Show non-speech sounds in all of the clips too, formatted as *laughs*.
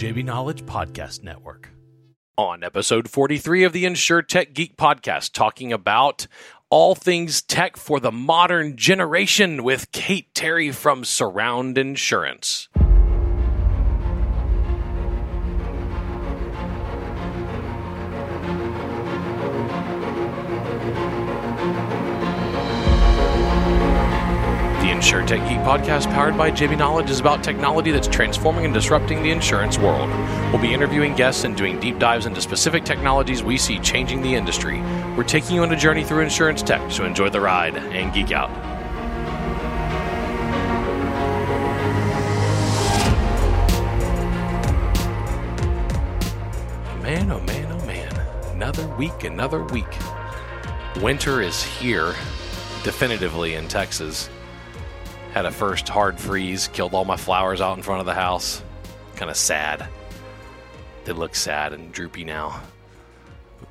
JB Knowledge Podcast Network. On episode 43 of the Insure Tech Geek Podcast, talking about all things tech for the modern generation with Kate Terry from Surround Insurance. The Insure Tech Geek podcast, powered by JB Knowledge, is about technology that's transforming and disrupting the insurance world. We'll be interviewing guests and doing deep dives into specific technologies we see changing the industry. We're taking you on a journey through insurance tech, so enjoy the ride and geek out. Man, oh man, oh man. Another week, another week. Winter is here, definitively in Texas had a first hard freeze, killed all my flowers out in front of the house. Kind of sad. They look sad and droopy now.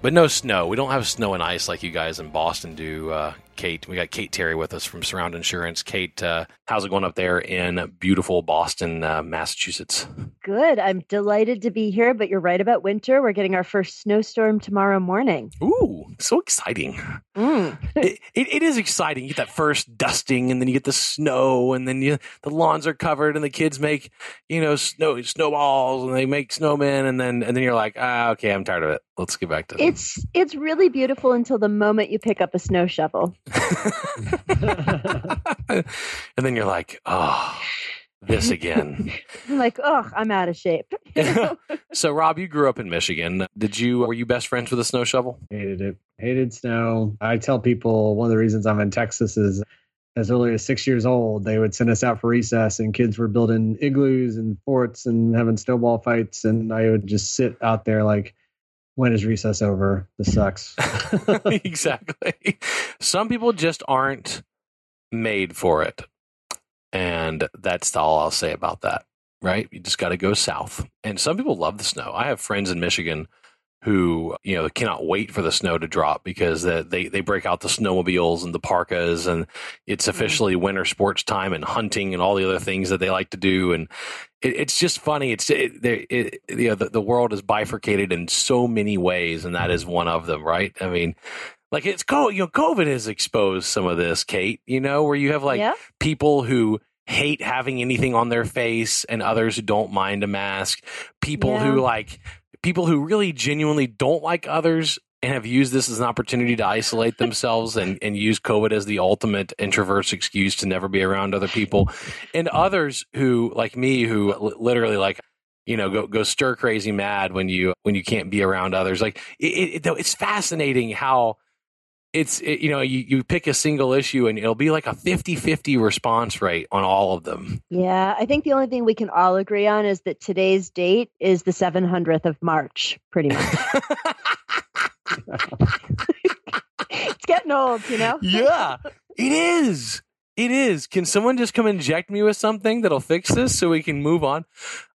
But no snow. We don't have snow and ice like you guys in Boston do. Uh, Kate, we got Kate Terry with us from Surround Insurance. Kate, uh, how's it going up there in beautiful Boston, uh, Massachusetts? Good. I'm delighted to be here, but you're right about winter. We're getting our first snowstorm tomorrow morning. Ooh, so exciting. Mm. *laughs* it, it, it is exciting. You get that first dusting, and then you get the snow, and then you, the lawns are covered, and the kids make you know snow snowballs, and they make snowmen, and then and then you're like, ah, okay, I'm tired of it. Let's get back to It's it's really beautiful until the moment you pick up a snow shovel. *laughs* *laughs* and then you're like, oh, this again. I'm *laughs* like, oh, I'm out of shape. so, Rob, you grew up in Michigan. Did you were you best friends with a snow shovel? Hated it. Hated snow. I tell people one of the reasons I'm in Texas is as early as six years old, they would send us out for recess, and kids were building igloos and forts and having snowball fights, and I would just sit out there like, when is recess over? This sucks. *laughs* exactly. Some people just aren't made for it. And that's all I'll say about that, right? You just got to go south. And some people love the snow. I have friends in Michigan who, you know, cannot wait for the snow to drop because they, they break out the snowmobiles and the parkas and it's mm-hmm. officially winter sports time and hunting and all the other things that they like to do. And it, it's just funny. It's, it, it, you know, the, the world is bifurcated in so many ways and that mm-hmm. is one of them, right? I mean, like it's co you know covid has exposed some of this kate you know where you have like Yeah. people who hate having anything on their face and others who don't mind a mask people Yeah. who like people who really genuinely don't like others and have used this as an opportunity to isolate *laughs* themselves and, and use covid as the ultimate introvert's excuse to never be around other people. And others who like me who li- literally like you know go go stir crazy mad when you when you can't be around others. Like it, it, it's fascinating how it's it, you know you, you pick a single issue and it'll be like a 50-50 response rate on all of them. Yeah, I think the only thing we can all agree on is that today's date is the 700th of March, pretty much. *laughs* *laughs* it's getting old, you know? *laughs* yeah it is. It is. Can someone just come inject me with something that'll fix this so we can move on?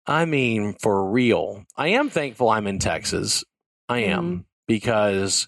I mean for real. I am thankful i'm in texas. I am mm-hmm. because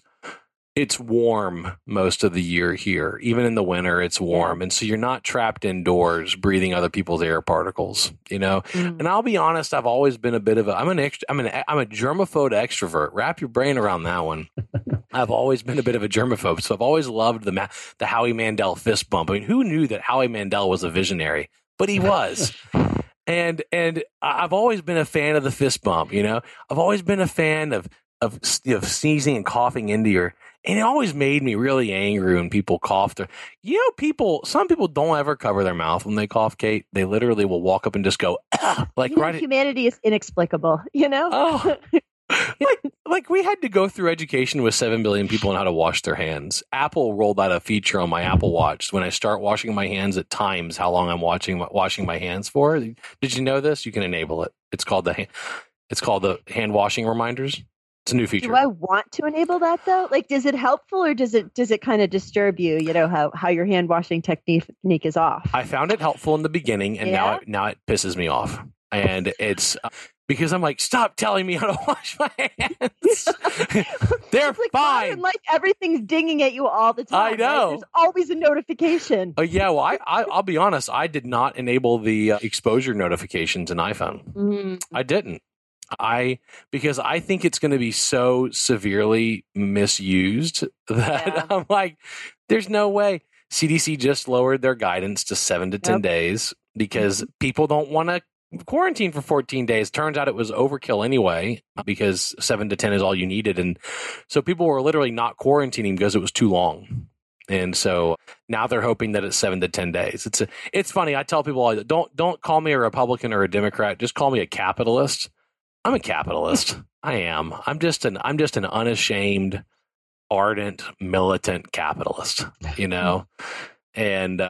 it's warm most of the year here. Even in the winter, it's warm. And so you're not trapped indoors breathing other people's air particles, you know? Mm. And I'll be honest, I've always been a bit of a I'm an extra I'm an I'm a germaphobe extrovert. Wrap your brain around that one. *laughs* I've always been a bit of a germaphobe. So I've always loved the ma- the Howie Mandel fist bump. I mean, who knew that Howie Mandel was a visionary? But he was. *laughs* and and I've always been a fan of the fist bump, you know? I've always been a fan of of, of sneezing and coughing into your and it always made me really angry when people coughed. Or, you know, people, some people don't ever cover their mouth when they cough, Kate. They literally will walk up and just go, "Ah," like know, right. humanity is inexplicable, you know? Oh, *laughs* *laughs* like, like we had to go through education with 7 billion people on how to wash their hands. Apple rolled out a feature on my Apple Watch when I start washing my hands at times, how long I'm watching, washing my hands for. Did you know this? You can enable it. It's called the, it's called the hand washing reminders. It's a new feature. Do I want to enable that though? Like, does it helpful or does it does it kind of disturb you? You know how how your hand washing technique technique is off. I found it helpful in the beginning, and now it, now it pisses me off. And it's uh, because I'm like, stop telling me how to *laughs* wash my hands. *laughs* They're like fine. modern life, everything's dinging at you all the time. I right? know. There's always a notification. Oh yeah, well, I, I I'll be honest. I did not enable the uh, exposure notifications in iPhone. Mm. I didn't. I because I think it's going to be so severely misused *laughs* that Yeah. I'm like, there's no way. CDC just lowered their guidance to seven to 10 Yep. days because mm-hmm. people don't want to quarantine for 14 days. Turns out it was overkill anyway uh, because seven to 10 is all you needed. And so people were literally not quarantining because it was too long. And so now they're hoping that it's seven to 10 days. It's a, it's funny. I tell people, don't, don't call me a Republican or a Democrat. Just call me a capitalist. I'm a capitalist. I am. I'm just an, I'm just an unashamed, ardent, militant capitalist, you know? and uh,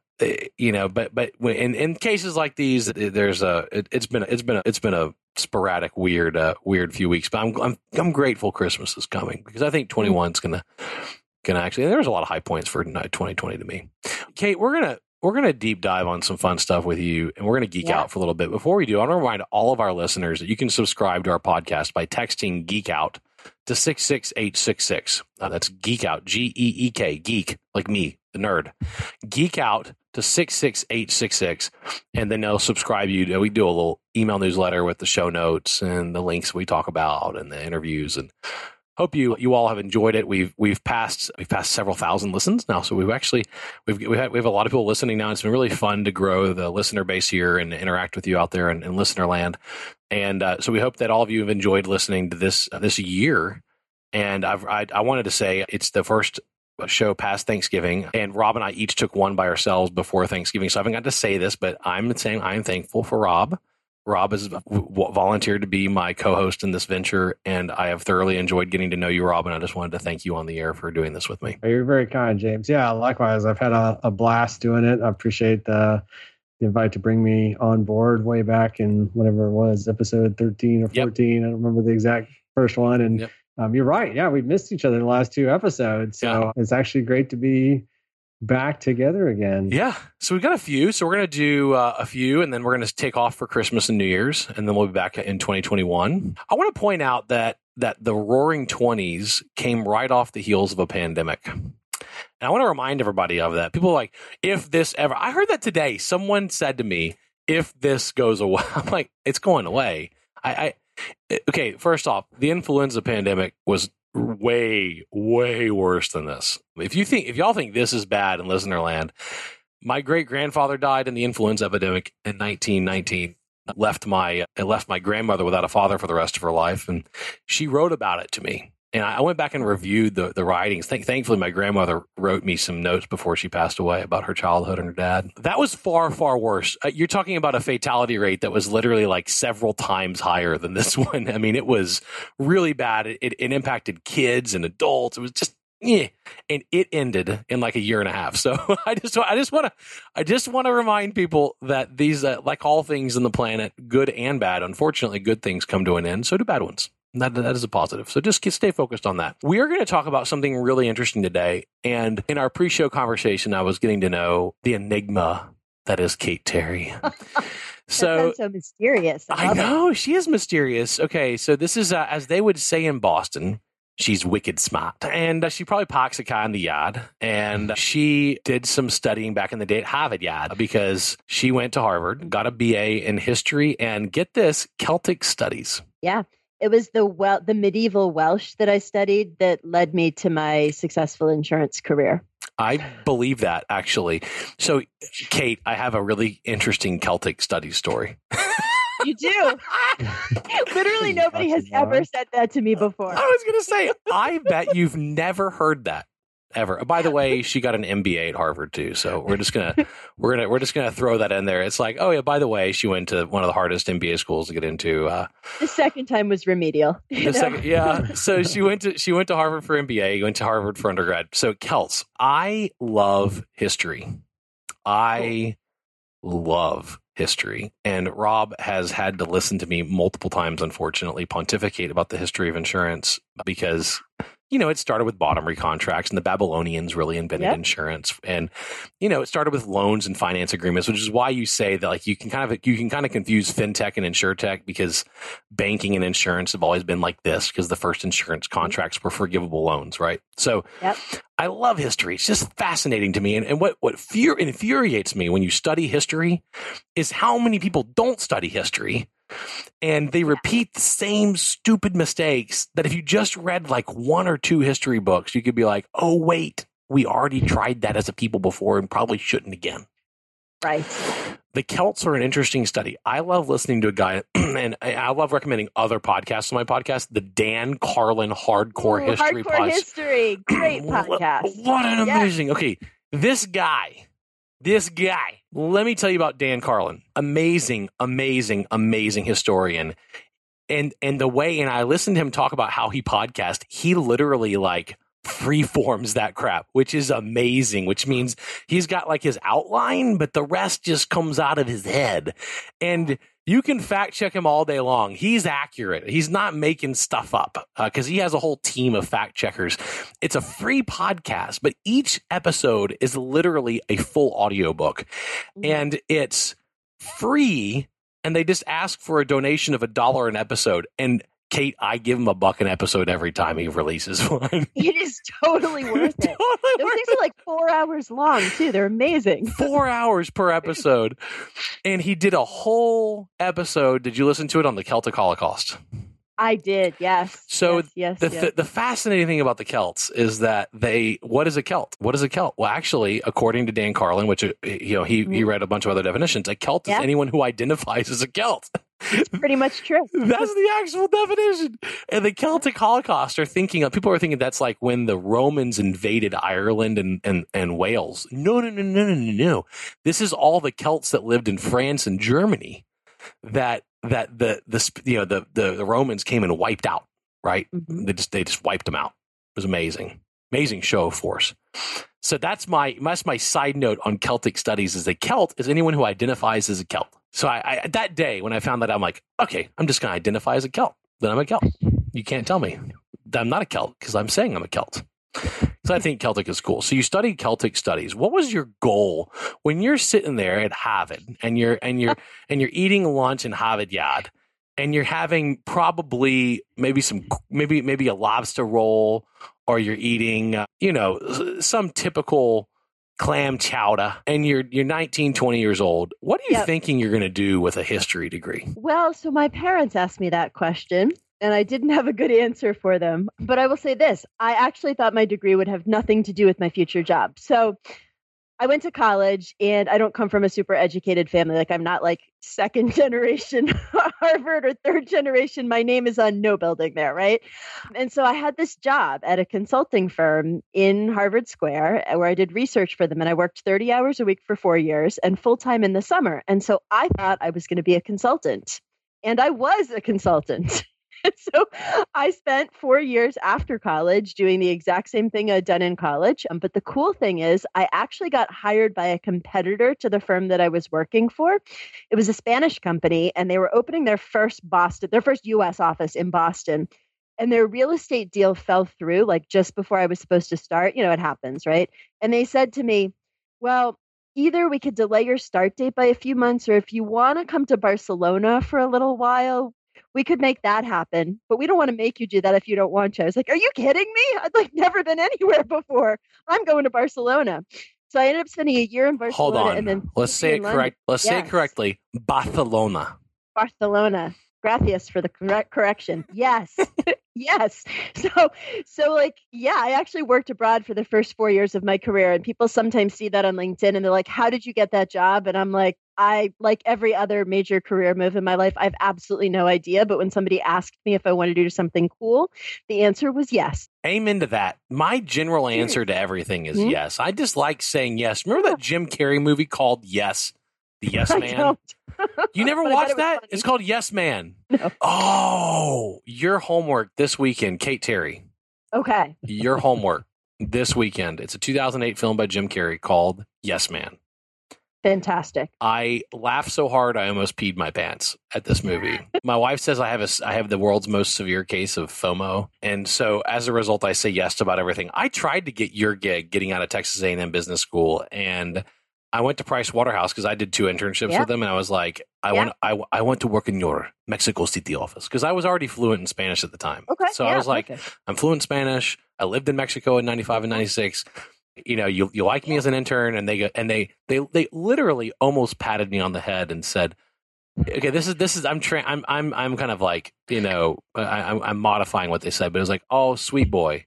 you know but but in in cases like these there's a it, it's been it's been a, it's been a sporadic weird uh, weird few weeks but i'm i'm i'm grateful christmas is coming because i think 21's gonna gonna actually and was a lot of high points for 2020 to me kate we're gonna we're gonna deep dive on some fun stuff with you and we're gonna geek Yeah. out for a little bit. Before we do i want to remind all of our listeners that you can subscribe to our podcast by texting geek out to 66866 uh, that's geek out g-e-e-k geek like me the nerd. Geek out to 66866 and then they'll subscribe you. To we do a little email newsletter with the show notes and the links we talk about and the interviews and hope you you all have enjoyed it we've we've passed we've passed several thousand listens now so we've actually we've we have, we have a lot of people listening now it's been really fun to grow the listener base here and interact with you out there in, in listener land and uh, so we hope that all of you have enjoyed listening to this uh, this year and I've, I, I wanted to say it's the first show past Thanksgiving, and Rob and I each took one by ourselves before Thanksgiving. So I haven't got to say this, but I'm saying I'm thankful for Rob. Rob has volunteered to be my co-host in this venture, and I have thoroughly enjoyed getting to know you, Rob. And I just wanted to thank you on the air for doing this with me. You're very kind, James. Yeah, likewise. I've had a, a blast doing it. I appreciate the, the invite to bring me on board way back in whatever it was, episode 13 or Yep. 14. I don't remember the exact first one. And Yep. um, you're right. Yeah, we've missed each other the last two episodes. So it's actually great to be back together again. Yeah, so we've got a few. So we're gonna do uh, a few, and then we're gonna take off for Christmas and New Year's, and then we'll be back in 2021. I want to point out that that the Roaring Twenties came right off the heels of a pandemic. And I want to remind everybody of that. People are like, if this ever, I heard that today. Someone said to me, if this goes away, *laughs* I'm like, it's going away. I, I okay. First off, the influenza pandemic was way, way worse than this. If you think, if y'all think this is bad in listener land, my great grandfather died in the influenza epidemic in 1919. Left my left my grandmother without a father for the rest of her life, and she wrote about it to me. And I went back and reviewed the the writings. Thank, thankfully, my grandmother wrote me some notes before she passed away about her childhood and her dad. That was far far worse. Uh, you're talking about a fatality rate that was literally like several times higher than this *laughs* one. I mean, it was really bad. It, it, it impacted kids and adults. It was just yeah, and it ended in like a year and a half. *laughs* So I just I just want to I just want to remind people that these uh, like all things in the planet, good and bad. Unfortunately, good things come to an end. So do bad ones. That, that is a positive. So just stay focused on that. We are going to talk about something really interesting today. And in our pre-show conversation, I was getting to know the enigma that is Kate Terry. *laughs* So so mysterious. I, I love it. know she is mysterious. Okay, so this is uh, as they would say in Boston. She's wicked smart, and uh, she probably parks a car in the yard. And she did some studying back in the day at Harvard Yard because she went to Harvard, got a BA in history, and get this Celtic studies. It was the well, the medieval Welsh that I studied that led me to my successful insurance career. I believe that actually. So, Kate, I have a really interesting Celtic studies story. You do. *laughs* Literally, nobody has ever said that to me before. I was going to say, I bet you've never heard that ever. By the way, she got an MBA at Harvard too. So we're just gonna *laughs* we're gonna we're just gonna throw that in there. It's like, oh yeah, by the way, she went to one of the hardest MBA schools to get into. Uh, The second time was remedial. *laughs* the know? second, yeah. So she went to she went to Harvard for MBA. Went to Harvard for undergrad. So Celts, I love history. I love history. And Rob has had to listen to me multiple times, unfortunately, pontificate about the history of insurance because, you know, it started with bottomry contracts and the Babylonians really invented Yep. insurance. And, you know, it started with loans and finance agreements, which is why you say that like you can kind of you can kind of confuse fintech and insurtech because banking and insurance have always been like this because the first insurance mm-hmm. contracts were forgivable loans, right? So Yep. I love history. It's just fascinating to me. And, and what, what fear infuriates me when you study history is how many people don't study history and they repeat the same stupid mistakes that if you just read like one or two history books, you could be like, oh, wait, we already tried that as a people before and probably shouldn't again. Right. The Celts are an interesting study. I love listening to a guy, *clears throat* and I love recommending other podcasts on my podcast. The Dan Carlin Hardcore Ooh, History Hardcore Podcast. History. Great *clears throat* podcast. What an Yes. amazing. Okay, this guy, this guy. Let me tell you about Dan Carlin. Amazing, amazing, amazing historian. And and the way and I listened to him talk about how he podcast, he literally like free forms that crap, which is amazing, which means he's got like his outline, but the rest just comes out of his head. And you can fact check him all day long. He's accurate. He's not making stuff up uh, because he has a whole team of fact checkers. It's a free podcast, but each episode is literally a full audiobook mm-hmm. and it's free. And they just ask for a donation of a dollar an episode. And Kate, I give him a buck an episode every time he releases *laughs* one. It is totally *laughs* worth it. Totally Those worth things are like four hours long too. They're amazing. *laughs* four hours per episode. And he did a whole episode. Did you listen to it on the Celtic Holocaust? I did. Yes. So yes, yes, The, yes. th- the fascinating thing about the Celts is that they, what is a Celt? What is a Celt? Well, actually, according to Dan Carlin, which, uh, you know, he, he Mhm. read a bunch of other definitions, a Celt Yeah. is anyone who identifies as a Celt. Pretty much true. *laughs* That's the actual definition. And the Celtic Holocaust are thinking of people are thinking that's like when the Romans invaded Ireland and, and, and Wales. No, no, no, no, no, no, no. This is all the Celts that lived in France and Germany that that the the you know the the, the Romans came and wiped out, right? Mhm. They just they just wiped them out. It was amazing. Amazing show of force. So that's my that's my side note on Celtic studies is a Celt is anyone who identifies as a Celt. So I, I that day when I found that I'm like, okay, I'm just gonna identify as a Celt. Then I'm a Celt. You can't tell me that I'm not a Celt because I'm saying I'm a Celt. So I think Celtic is cool. So you studied Celtic studies. What was your goal when you're sitting there at Harvard and you're and you're *laughs* and you're eating lunch in Harvard Yard and you're having probably maybe some maybe maybe a lobster roll or you're eating uh, you know some typical clam chowder and you're you're 19 20 years old what are you Yep. thinking you're going to do with a history degree Well, so my parents asked me that question, and I didn't have a good answer for them. But I will say this I actually thought my degree would have nothing to do with my future job. So I went to college, and I don't come from a super educated family. Like, I'm not like second *laughs* generation Harvard or third generation. My name is on no building there, right? And so I had this job at a consulting firm in Harvard Square uh, where I did research for them. And I worked 30 hours a week for four years and full time in the summer. And so I thought I was going to be a consultant. And I was a consultant. *laughs* *laughs* so I spent four years after college doing the exact same thing I'd done in college. Um, but the cool thing is, I actually got hired by a competitor to the firm that I was working for. It was a Spanish company, and they were opening their first Boston, their first US office in Boston and their real estate deal fell through like just before I was supposed to start. You know, it happens, right? And they said to me, Well, either we could delay your start date by a few months, or if you want to come to Barcelona for a little while, we could make that happen. But we don't want to make you do that if you don't want to. I was like, Are you kidding me? I'd like never been anywhere *laughs* before. I'm going to Barcelona. So I ended up spending a year in Barcelona hold on and then let's say it London. correct let's say it correctly barcelona Barcelona. Gracias for the correct correction. Yes. *laughs* yes. *laughs* So so like yeah, I actually worked abroad for the first 4 years of my career and people sometimes see that on LinkedIn and they're like, "How did you get that job?" And I'm like, I like every other major career move in my life, I've absolutely no idea, but when somebody asked me if I wanted to do something cool, the answer was yes. Amen to that. My general answer to everything is Mhm. yes. I just like saying yes. Remember that Jim Carrey movie called Yes? The *laughs* Yes Man? You *laughs* never watched that? funny. It's called Yes Man. No. Oh, your homework this weekend, Kate Terry. Okay. Your homework this weekend. It's a 2008 film by Jim Carrey called Yes Man. Fantastic. I laughed so hard I almost peed my pants at this movie. *laughs* my wife says I have a I have the world's most severe case of FOMO, and so as a result, I say yes to about everything. I tried to get your gig getting out of Texas A&M Business School, and I went to Price Waterhouse because I did two internships Yeah. with them, and I was like, I Yeah. want I, I want to work in your Mexico City office because I was already fluent in Spanish at the time. Okay. so I was like. I'm fluent in Spanish. I lived in Mexico in 95 and 96. You know, you you like me as an intern and they go and they they they literally almost patted me on the head and said, okay, this is this is I'm tra- I'm I'm I'm kind of like you know I, I'm I'm modifying what they said, but it was like, oh, sweet boy,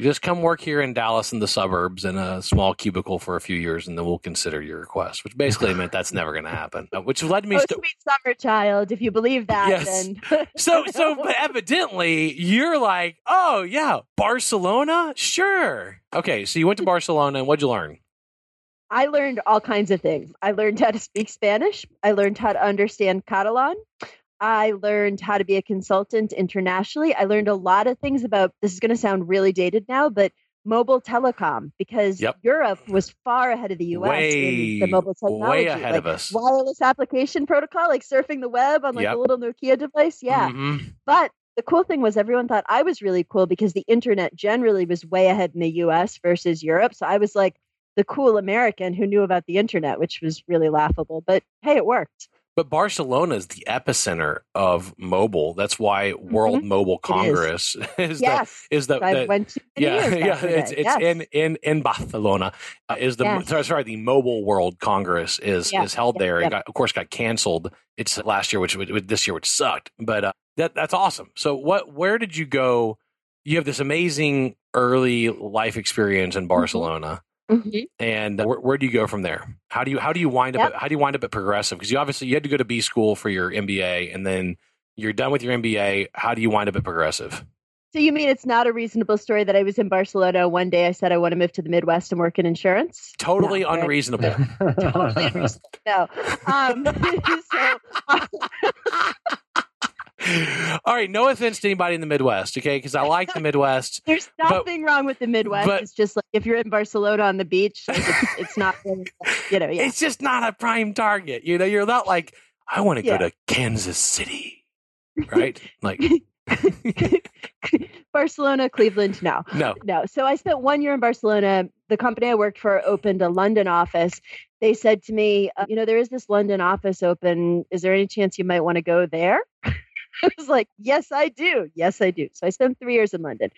just come work here in Dallas in the suburbs in a small cubicle for a few years, and then we'll consider your request. Which basically meant that's never going to happen. Uh, Which led me Oh, to sweet summer child. If you believe that, Yes. then *laughs* so so. But evidently, you're like, oh yeah, Barcelona, sure. Okay, so you went to Barcelona, and what'd you learn? I learned all kinds of things. I learned how to speak Spanish. I learned how to understand Catalan. I learned how to be a consultant internationally. I learned a lot of things about this is going to sound really dated now, but mobile telecom because Yep. Europe was far ahead of the US Way, in the mobile technology. way ahead like of us. Wireless application protocol, like surfing the web on like Yep. a little Nokia device. Yeah. Mhm. But the cool thing was everyone thought I was really cool because the internet generally was way ahead in the US versus Europe. So I was like the cool American who knew about the internet, which was really laughable. But hey, it worked. But Barcelona is the epicenter of mobile. That's why World Mobile Congress *laughs* is yes. the is the, I the- went to yeah *laughs* yeah back in the it's it's Yes. in in in Barcelona uh, is the Yes. sorry, sorry the Mobile World Congress is Yeah, is held yeah, there. It got of course got canceled. It's last year, which which- this year which sucked. But uh, that that's awesome. So what where did you go? You have this amazing early life experience Mm-hmm. in Barcelona. Mhm. And where, where do you go from there? How do you how do you wind up Yep. at, how do you wind up at Progressive? Because you obviously you had to go to B school for your MBA, and then you're done with your MBA. How do you wind up at Progressive? So you mean it's not a reasonable story that I was in Barcelona one day I said I want to move to the Midwest and work in insurance? Totally No, right? unreasonable. *laughs* Totally unreasonable. No. Um, *laughs* so *laughs* *laughs* All right, no offense to anybody in the Midwest, okay? Because I like the Midwest. *laughs* There's But- nothing wrong with the Midwest. but- it's just like if you're in Barcelona on the beach, like it's, *laughs* it's not you know, yeah. It's just not a prime target. You know, you're not like, I want to Yeah. go to Kansas City, right? Like, Barcelona, Cleveland, no. no. No. So I spent one year in Barcelona. The company I worked for opened a London office. They said to me, uh, you know, there is this London office open. Is there any chance you might want to go there? *laughs* I was like, yes, I do. Yes, I do. So I spent three years in London.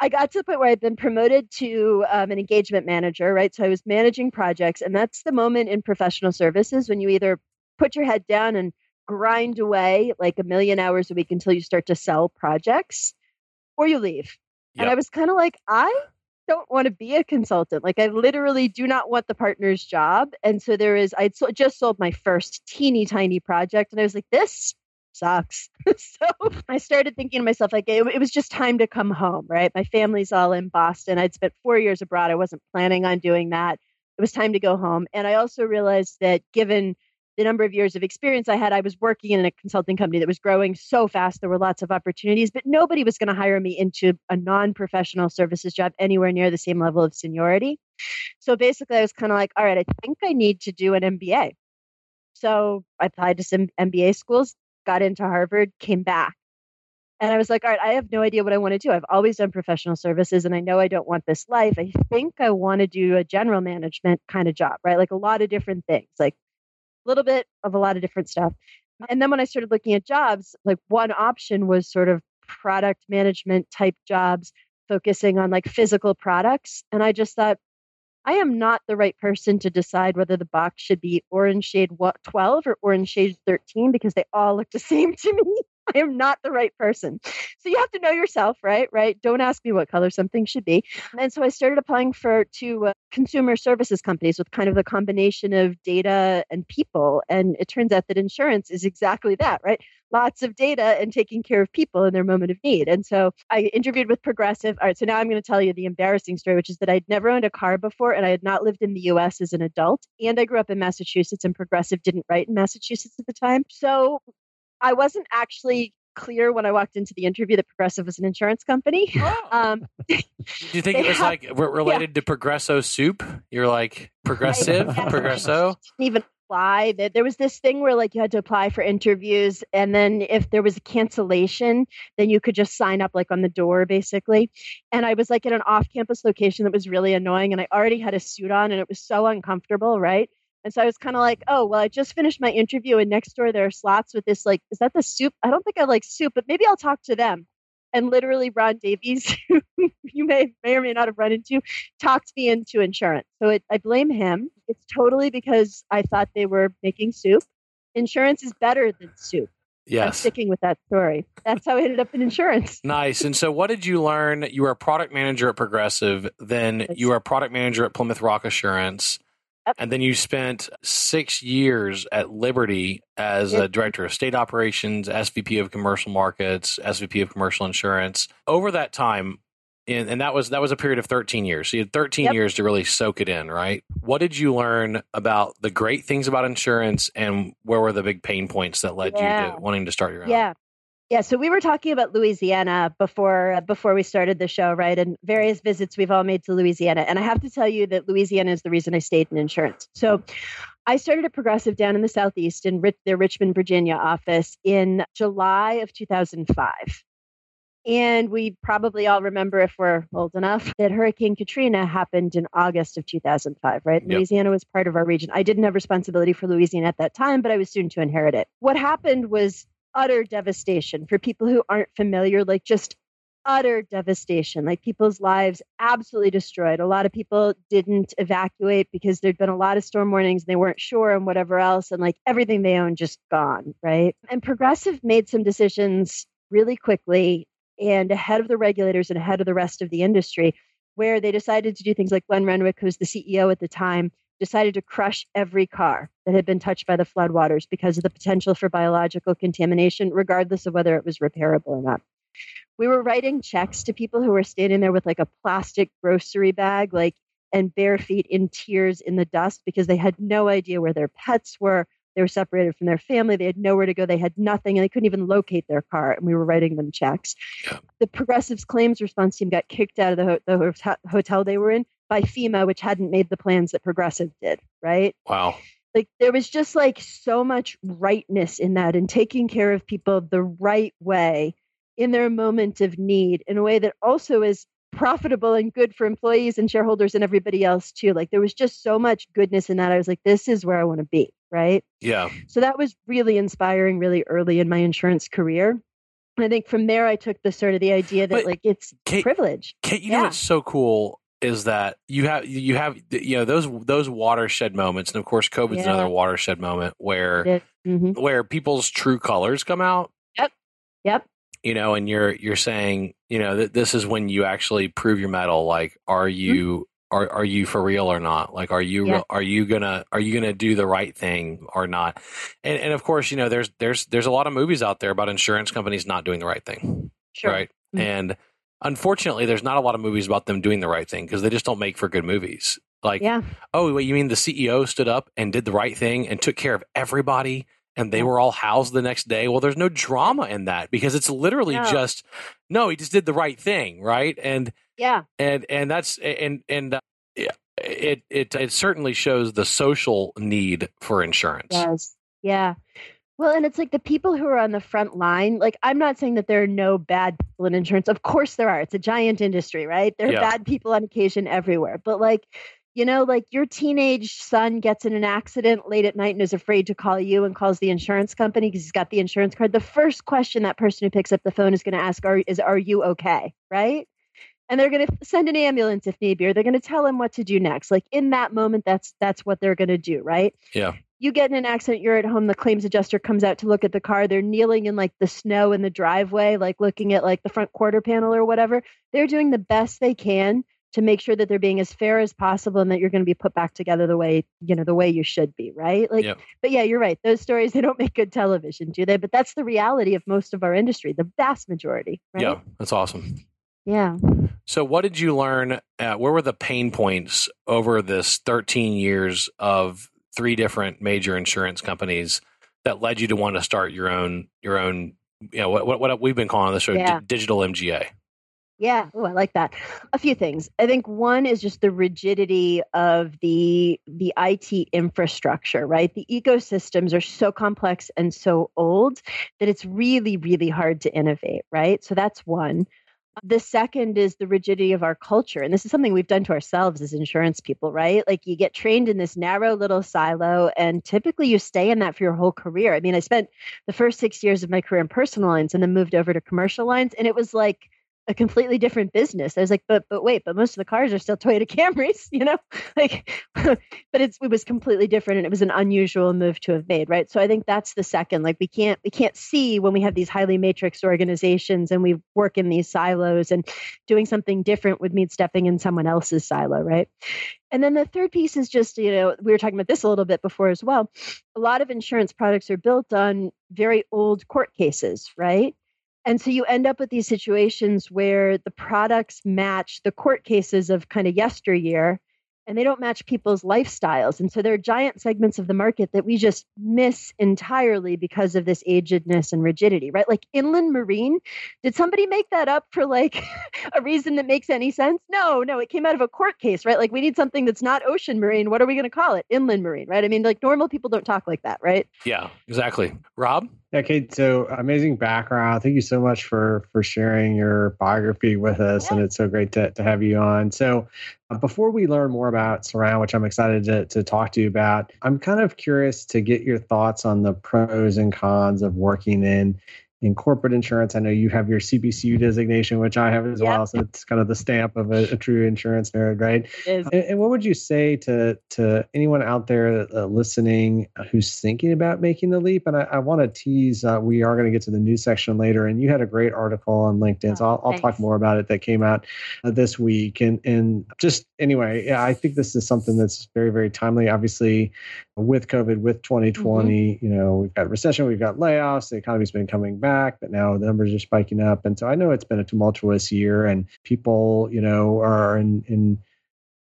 I got to the point where I'd been promoted to um, an engagement manager, right? So I was managing projects. And that's the moment in professional services when you either put your head down and grind away like a million hours a week until you start to sell projects or you leave. And I was kind of like, I don't want to be a consultant. Like, I literally do not want the partner's job. And so there is, I'd so, just sold my first teeny tiny project. And I was like, this sucks. *laughs* so I started thinking to myself, like, it, it was just time to come home, right? My family's all in Boston. I'd spent four years abroad. I wasn't planning on doing that. It was time to go home. And I also realized that given the number of years of experience I had, I was working in a consulting company that was growing so fast. There were lots of opportunities, but nobody was going to hire me into a non professional services job anywhere near the same level of seniority. So basically, I was kind of like, all right, I think I need to do an MBA. So I applied to some MBA schools, got into Harvard, came back. And I was like, all right, I have no idea what I want to do. I've always done professional services and I know I don't want this life. I think I want to do a general management kind of job, right? Like a lot of different things, like a little bit of a lot of different stuff. Mm. And then when I started looking at jobs, like one option was sort of product management type jobs, focusing on like physical products. And I just thought, I am not the right person to decide whether the box should be orange shade 12 or orange shade 13 because they all look the *laughs* same to me. *laughs* I am not the right person. So you have to know yourself, right? Right? Don't ask me what color something should be. And so I started applying for to uh, consumer services companies with kind of the combination of data and people. And it turns out that insurance is exactly that, right? Lots of data and taking care of people in their moment of need. And so I interviewed with Progressive. All right, so now I'm going to tell you the embarrassing story, which is that I'd never owned a car before and I had not lived in the US as an adult. And I grew up in Massachusetts and Progressive didn't write in Massachusetts at the time. So I wasn't actually clear when I walked into the interview that Progressive was an insurance company. *laughs* Um, Do you *laughs* think it was have- like re- related to Progresso soup? You're like progressive, Yeah. Progresso. didn't even apply. There there was this thing where like you had to apply for interviews, and then if there was a cancellation, then you could just sign up like on the door, basically. And I was like in an off-campus location that was really annoying, and I already had a suit on, and it was so uncomfortable, right? And so I was kind of like, oh, well, I just finished my interview, and next door there are slots with this, like, is that the soup? I don't think I like soup, but maybe I'll talk to them. And literally, Ron Davies, *laughs* who you may may or may not have run into, talked me into insurance. So it, I blame him. It's totally because I thought they were making soup. insurance is better than soup. I'm Yes. sticking with that story. That's how I ended up in insurance. Nice. And so, what did you learn? You were a product manager at Progressive, then you were a product manager at Plymouth Rock Assurance, Yep. and then you spent six years at Liberty as a director of state operations, SVP of commercial markets, SVP of commercial insurance. Over that time, and, and that was that was a period of 13 years. So you had 13 Yep. years to really soak it in, right? What did you learn about the great things about insurance, and where were the big pain points that led you to wanting to start your own? Yeah. Yeah, so we were talking about Louisiana before uh, before we started the show, right? And various visits we've all made to Louisiana. And I have to tell you that Louisiana is the reason I stayed in insurance. So I started at Progressive down in the Southeast in their Richmond, Virginia office in July of 2005. And we probably all remember, if we're old enough, that Hurricane Katrina happened in August of 2005, right? Yep. Louisiana was part of our region. I didn't have responsibility for Louisiana at that time, but I was soon to inherit it. What happened was utter devastation for people who aren't familiar, like just utter devastation, like people's lives absolutely destroyed. A lot of people didn't evacuate because there'd been a lot of storm warnings, and they weren't sure and whatever else, and like everything they owned just gone, right? And Progressive made some decisions really quickly and ahead of the regulators and ahead of the rest of the industry, where they decided to do things like Glenn Renwick, who was the CEO at the time, decided to crush every car that had been touched by the floodwaters because of the potential for biological contamination, regardless of whether it was repairable or not. We were writing checks to people who were standing there with like a plastic grocery bag, like and bare feet in tears in the dust because they had no idea where their pets were. They were separated from their family. They had nowhere to go. They had nothing, and they couldn't even locate their car. And we were writing them checks. Yeah. The Progressive's claims response team got kicked out of the, ho- the ho- hotel they were in by FEMA, which hadn't made the plans that Progressive did. Right? Wow. Like there was just like so much rightness in that, and taking care of people the right way in their moment of need in a way that also is profitable and good for employees and shareholders and everybody else too. Like there was just so much goodness in that. I was like, this is where I want to be, right? Yeah. So that was really inspiring really early in my insurance career. And I think from there I took the sort of the idea that But like it's Kate, privilege. Kate, you know Yeah. what's so cool is that you have you have you know those those watershed moments, and of course, COVID's Yeah. another watershed moment where mhm. where people's true colors come out. Yep. Yep. You know, and you're you're saying you know that this is when you actually prove your mettle. Like, are you are are you for real or not? Like, are you Mm-hmm. Yeah. are you gonna are you gonna do the right thing or not? And and of course, you know, there's there's there's a lot of movies out there about insurance companies not doing the right thing Sure. right? Mhm. And unfortunately, there's not a lot of movies about them doing the right thing because they just don't make for good movies. Like, Yeah. oh, wait, you mean the CEO stood up and did the right thing and took care of everybody and they were all housed the next day? Well, there's no drama in that because it's literally No. just no, he just did the right thing, right? And Yeah. and and that's and and uh, yeah, it it it certainly shows the social need for insurance. does. Yeah. Well, and it's like the people who are on the front line. Like, I'm not saying that there are no bad people in insurance. Of course, there are. It's a giant industry, right? There are Yeah. bad people on occasion everywhere. But, like, you know, like your teenage son gets in an accident late at night and is afraid to call you and calls the insurance company because he's got the insurance card. The first question that person who picks up the phone is going to ask are, is, Are you okay? Right? And they're going to send an ambulance if need be, or they're going to tell him what to do next. Like in that moment, that's that's what they're going to do, right? Yeah. You get in an accident, you're at home, the claims adjuster comes out to look at the car. They're kneeling in like the snow in the driveway, like looking at like the front quarter panel or whatever. They're doing the best they can to make sure that they're being as fair as possible and that you're going to be put back together the way, you know, the way you should be, right? Like Yep. but yeah, you're right. Those stories they don't *laughs* make good television, do they? But that's the reality of most of our industry, the vast majority, right? Yeah, that's awesome. Yeah. So, what did you learn? Uh, where were the pain points over this 13 years of three different major insurance companies that led you to want to start your own your own? You know what what, what we've been calling this show Yeah. di- digital MGA. Yeah. Oh, I like that. A few things. I think one is just the rigidity of the the IT infrastructure, right? The ecosystems are so complex and so old that it's really, really hard to innovate, right? So that's one. The second is the rigidity of our culture. And this is something we've done to ourselves as insurance people, right? Like you get trained in this narrow little silo, and typically you stay in that for your whole career. I mean, I spent the first six years of my career in personal lines and then moved over to commercial lines. And it was like a completely different business. I was like, but but wait, but most of the cars are still Toyota *laughs* Camrys, you know, *laughs* like, *laughs* but it's it was completely different, and it was an unusual move to have made, right? So I think that's the second. Like we can't we can't see when we have these highly matrix organizations and we work in these silos, and doing something different would mean stepping in someone else's silo, right? And then the third piece is just, you know, we were talking about this a little bit before as well. A lot of insurance products are built on very old court cases, right? And so you end up with these situations where the products match the court cases of kind of yesteryear and they don't match people's lifestyles. And so there are giant segments of the market that we just miss entirely because of this agedness and rigidity, right? Like inland marine. Did somebody make that up for like *laughs* a reason that makes any sense? No, no, it came out of a court case, right? Like we need something that's not ocean marine. What are we going to call it? Inland marine, right? I mean, like normal people don't talk like that, right? Yeah, exactly. Rob? Yeah, Kate. So amazing background. Thank you so much for for sharing your biography with us, yeah. and it's so great to, to have you on. So uh, before we learn more about Surround, which I'm excited to, to talk to you about, I'm kind of curious to get your thoughts on the pros and cons of working in in corporate insurance. I know you have your CPCU designation, which I have as yeah. well. So it's kind of the stamp of a, a true insurance nerd, right? And, and, what would you say to to anyone out there uh, listening who's thinking about making the leap? And I, I want to tease. Uh, we are going to get to the news section later, and you had a great article on LinkedIn, so I'll, I'll talk more about it that came out uh, this week. And and just anyway, yeah, I think this is something that's very very timely. Obviously, with COVID, with 2020, mm-hmm. you know, we've got recession, we've got layoffs, the economy's been coming back, but now the numbers are spiking up. And so I know it's been a tumultuous year and people, you know, are in, in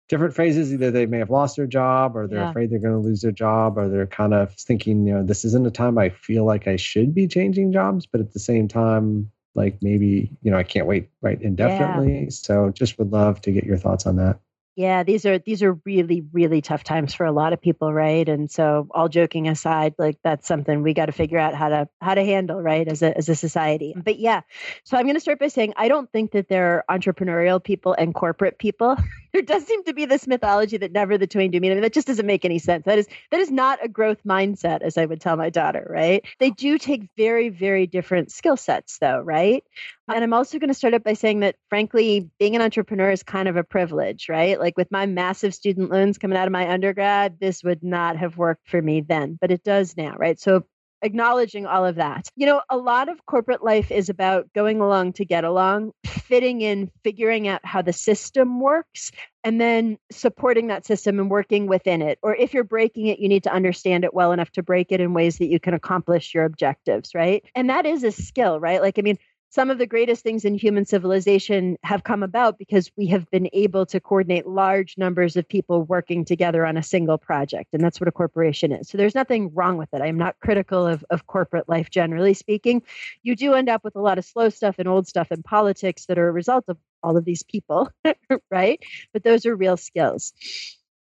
different phases. Either they may have lost their job or they're yeah. afraid they're going to lose their job or they're kind of thinking, you know, this isn't a time I feel like I should be changing jobs, but at the same time, like maybe, you know, I can't wait right indefinitely. Yeah. So just would love to get your thoughts on that. Yeah, these are these are really really tough times for a lot of people, right? And so, all joking aside, like that's something we got to figure out how to how to handle, right, as a as a society. But yeah, so I'm going to start by saying I don't think that there are entrepreneurial people and corporate people. *laughs* there does seem to be this mythology that never the twain do meet. I mean, that just doesn't make any sense. That is that is not a growth mindset, as I would tell my daughter, right? They do take very very different skill sets, though, right? And I'm also going to start up by saying that, frankly, being an entrepreneur is kind of a privilege, right? Like with my massive student loans coming out of my undergrad, this would not have worked for me then, but it does now, right? So acknowledging all of that. You know, a lot of corporate life is about going along to get along, fitting in, figuring out how the system works, and then supporting that system and working within it. Or if you're breaking it, you need to understand it well enough to break it in ways that you can accomplish your objectives, right? And that is a skill, right? Like, I mean, some of the greatest things in human civilization have come about because we have been able to coordinate large numbers of people working together on a single project. And that's what a corporation is. So there's nothing wrong with it. I'm not critical of, of corporate life, generally speaking. You do end up with a lot of slow stuff and old stuff in politics that are a result of all of these people, *laughs* right? But those are real skills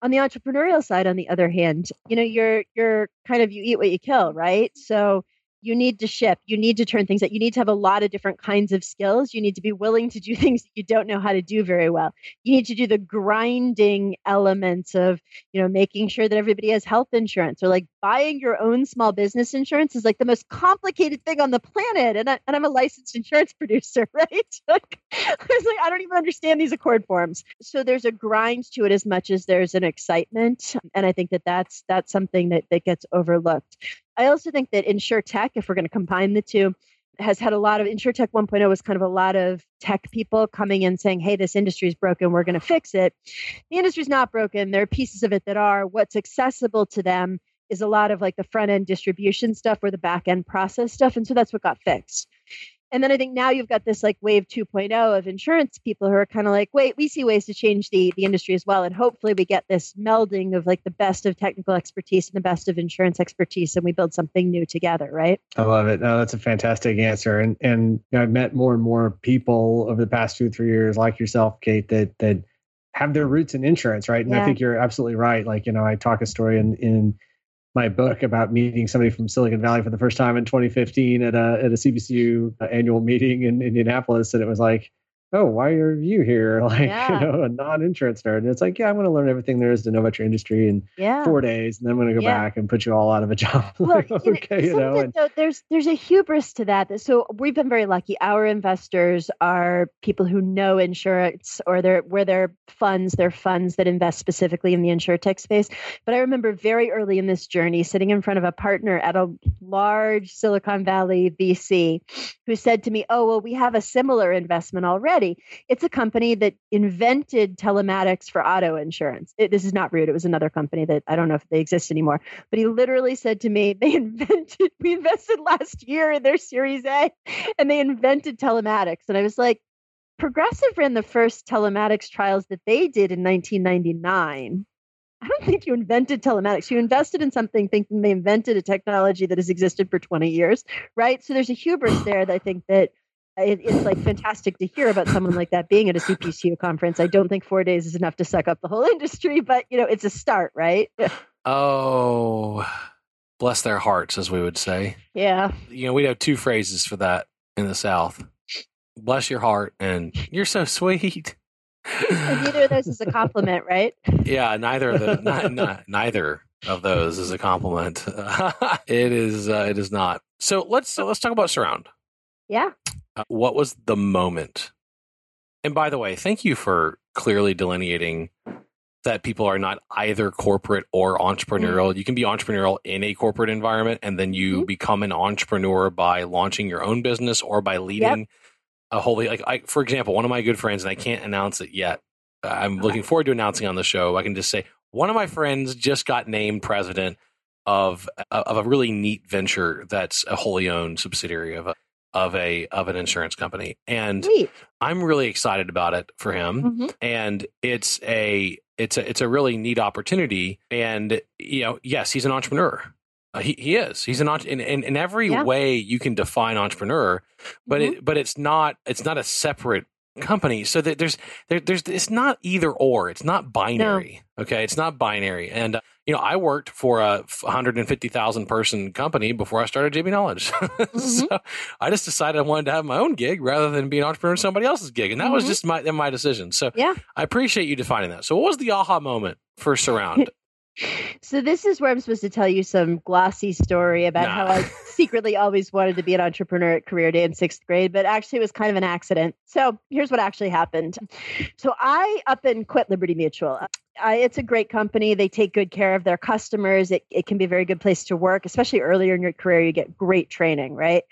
on the entrepreneurial side on the other hand you know you're you're kind of you eat what you kill right so you need to ship you need to turn things out you need to have a lot of different kinds of skills. You need to be willing to do *laughs* things that you don't know how to do very well. You need to do the grinding elements of you know making sure that everybody has health insurance or like buying your own small business insurance is like the most complicated thing on the planet and, I, and i'm a licensed insurance *laughs* producer right? *laughs* Like, I was like i don't even understand these ACORD forms. So there's a grind to it as much as there's an excitement and i think that that's that's something that that gets overlooked I also think that insure tech, if we're going to combine the two, has had a lot of insure tech 1.0 was kind of a lot of tech people coming in saying, hey, this industry is broken, we're going to fix it. The industry's not broken. There are pieces of it that are. What's accessible to them is a lot of like the front end distribution stuff or the back end process stuff. And so that's what got fixed. And then I think now you've got this like wave 2.0 of insurance people who are kind of like, wait, we see ways to change the, the industry as well. And hopefully we get this melding of like the best of technical expertise and the best of insurance expertise and we build something new together, right? I love it. No, that's a fantastic answer. And and you know, I've met more and more people over the past two, three years like yourself, Kate, that that have their roots in insurance, right? And yeah. I think you're absolutely right. Like, you know, I talk a story in in my book about meeting somebody from Silicon Valley for the first time in 2015 at a at a CPCU annual meeting in Indianapolis, and it was like, oh, why are you here? *laughs* Like, Yeah. you know, a non-insurance nerd. And it's like, yeah, I'm going to learn everything there is to know about your industry in Yeah. four days, and then I'm going to go Yeah. back and put you all out of a job. *laughs* Well, like, okay, you know, and though, there's there's a hubris to that. that- So we've been very lucky. Our investors are people who know insurance, or they're where their funds, their funds that invest specifically in the insure tech space. But I remember very early in this journey, sitting in front of a partner at a large Silicon Valley VC, who said to me, "Oh, well, we have a similar investment already. It's a company that invented telematics for auto insurance. It, this is not rude. It was another company that I don't know if they exist anymore." but he literally said to me, *laughs* they invented, we invested last year in their Series A and they invented telematics. And I was like, Progressive ran the first telematics trials that they did in 1999. I don't think you invented telematics. You invested in something thinking they invented a technology that has existed for 20 years, right? So there's a hubris there that I think that it, it's like fantastic to hear about someone like that being at a CPCU conference. I don't think four days is enough to suck up the whole *laughs* industry, but you know, it's a start, right? *laughs* Oh, bless their hearts, as we would say. Yeah. You know, we have two phrases for that in the South bless your heart and you're so sweet. And neither of those is a compliment, right? *laughs* Yeah, neither of the ni- ni- neither of those is a compliment. it is. Uh, it is not. So let's so let's talk about surround. Yeah. Uh, what was the moment? And by the way, thank you for clearly delineating that people are not either corporate or entrepreneurial. You can be entrepreneurial in a corporate environment, and then you Mhm. become an entrepreneur by launching your own business or by leading a wholly like I, for example, one of my good friends, and I can't announce it yet. uh, I'm *laughs* looking forward to announcing on the show. I can just say one of my friends just got named president of of a really neat venture that's a wholly owned subsidiary of a of a of an insurance company, and Sweet. I'm really excited about it for him. hmm And it's a it's a it's a really neat opportunity. And you know, yes, he's an entrepreneur. Uh, he he is. He's an in, in in every Yeah. way you can define entrepreneur, but it but it's not it's not a separate company. So that there's there, there's it's not either or. It's not binary. Okay, it's not binary. And uh, you know, I worked for a 150,000 person company before I started JB Knowledge. *laughs* so I just decided I wanted to have my own gig rather than be an entrepreneur in somebody else's gig, and that was Mhm. just my my decision. So Yeah. I appreciate you defining that. So what was the aha moment for Surround? *laughs* So this is where I'm supposed to tell you some glossy story about how I *laughs* secretly always wanted to be an entrepreneur at career day in sixth grade, but actually it was kind of an accident. So here's what actually happened. So I up and quit Liberty Mutual. I, it's a great company. They take good care of their customers. It, it can be a very good place to work, especially earlier in your career. You get great training, right?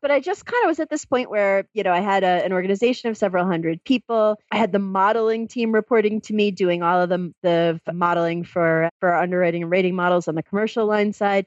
But I just kind of was at this point where, you know, I had a, an organization of several hundred people. I had the modeling team reporting to me, doing all of the, the modeling for, for our underwriting and rating models on the commercial line side.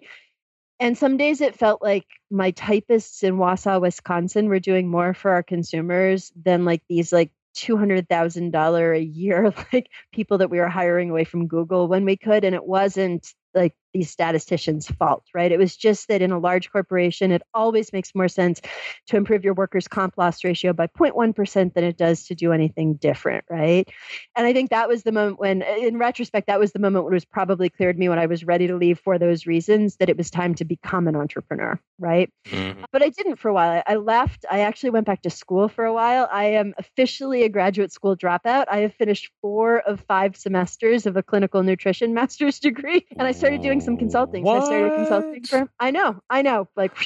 And some days it felt like my typists in Wausau, Wisconsin were doing more for our consumers than like these like $200,000 a year *laughs* like people that we were hiring away from Google when we could and it wasn't like these statisticians' fault, right? It was just that in a large corporation, it always makes more sense to improve your workers' comp loss ratio by 0.1% than it does to do anything different, right? And I think that was the moment when, in retrospect, that was the moment when it was probably clear to me when I was ready to leave for those reasons that it was time to become an entrepreneur, right? Mhm. but I didn't for a while. I left. I actually went back to school for a while. I am officially a graduate school dropout. I have finished four of five semesters of a clinical nutrition *laughs* master's degree, and I started doing some consulting. So I started a consulting What? firm. I know, I know, like,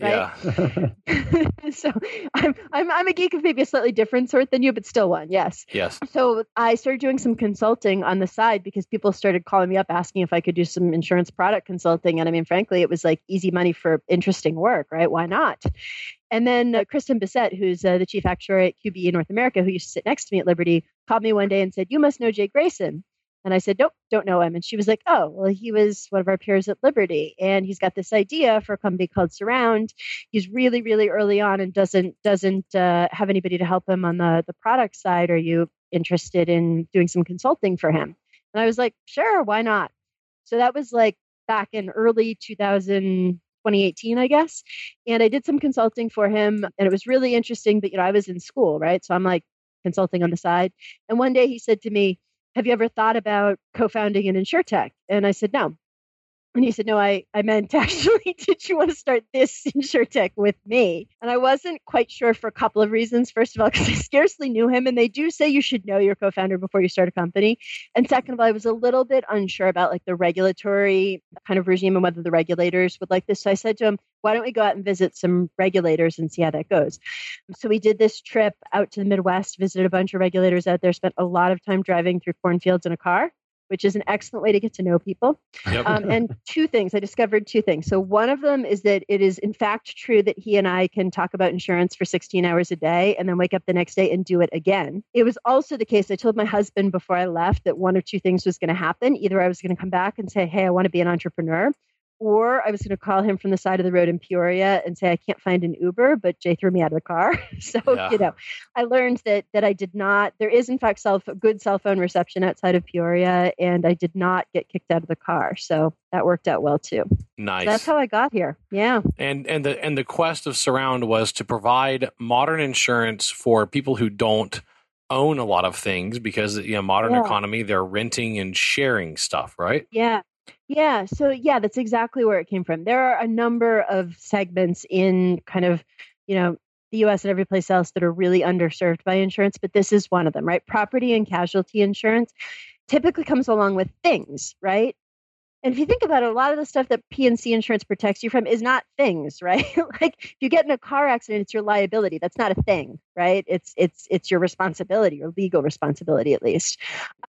right? Yeah. *laughs* *laughs* so I'm, I'm I'm a geek of maybe a slightly different sort than you, but still one. Yes. Yes. So I started doing some consulting on the side because people started calling me up asking if I could do some insurance product consulting. And I mean, frankly, it was like easy money for interesting work, right? Why not? And then uh, Kristen Bissett, who's uh, the chief actuary at QBE in North America, who used to sit next to me at Liberty, called me one day and said, You must know Jay Grayson. And I said, Nope, don't know him. And she was like, Oh, well, he was one of our peers at Liberty. And he's got this idea for a company called Surround. He's really, really early on and doesn't doesn't uh, have anybody to help him on the, the product side. Are you interested in doing some consulting for him? And I was like, Sure, why not? So that was like back in early 2000, 2018, I guess. And I did some consulting for him and it was really interesting. But, you know, I was in school, right? So I'm like consulting on the side. And one day he said to me, Have you ever thought about co founding an insure tech? And I said, No. And he said, No, I, I meant *laughs* actually, did you want to start this InsurTech with me? And I wasn't quite sure for a couple of reasons. First of all, *laughs* because I scarcely knew him, and they do say you should know your co founder before you start a company. And second of all, I was a little bit unsure about like the regulatory kind of regime and whether the regulators would like this. So I said to him, Why don't we go out and visit some regulators and see how that goes? So we did this trip out to the Midwest, visited a bunch of regulators out there, spent a lot of time driving through cornfields in a car which is an excellent way to get to know people. Yep. Um, and *laughs* two things, I discovered two things. So, one of them is that it is, in fact, true that he and I can talk about insurance for 16 hours a day and then wake up the next day and do it again. It was also the case, I told my husband before I left that one or two things was going to happen. Either I was going to come back and say, Hey, I want to be an entrepreneur, or I was going to call him from the side of the road in Peoria and say I can't find an Uber, but Jay threw me out of the car. *laughs* so yeah. you know, I learned that that I did not. There is in fact self good cell phone reception outside of Peoria, and I did not get kicked out of the car. So that worked out well too. Nice. So that's how I got here. Yeah. And and the and the quest of Surround was to provide modern insurance for people who don't own a lot of things because you know modern yeah. economy they're renting and sharing stuff right yeah yeah. So, yeah, that's exactly where it came from. There are a number of segments in kind of, you know, the US and every place else that are really underserved by insurance, but this is one of them, right? Property and casualty insurance typically comes along with things, right? And if you think about it, a lot of the stuff that P&C insurance protects you from is not things, *laughs* right? like if you get in a car accident, it's your liability. That's not a thing, right? It's it's it's your responsibility, your legal responsibility at least.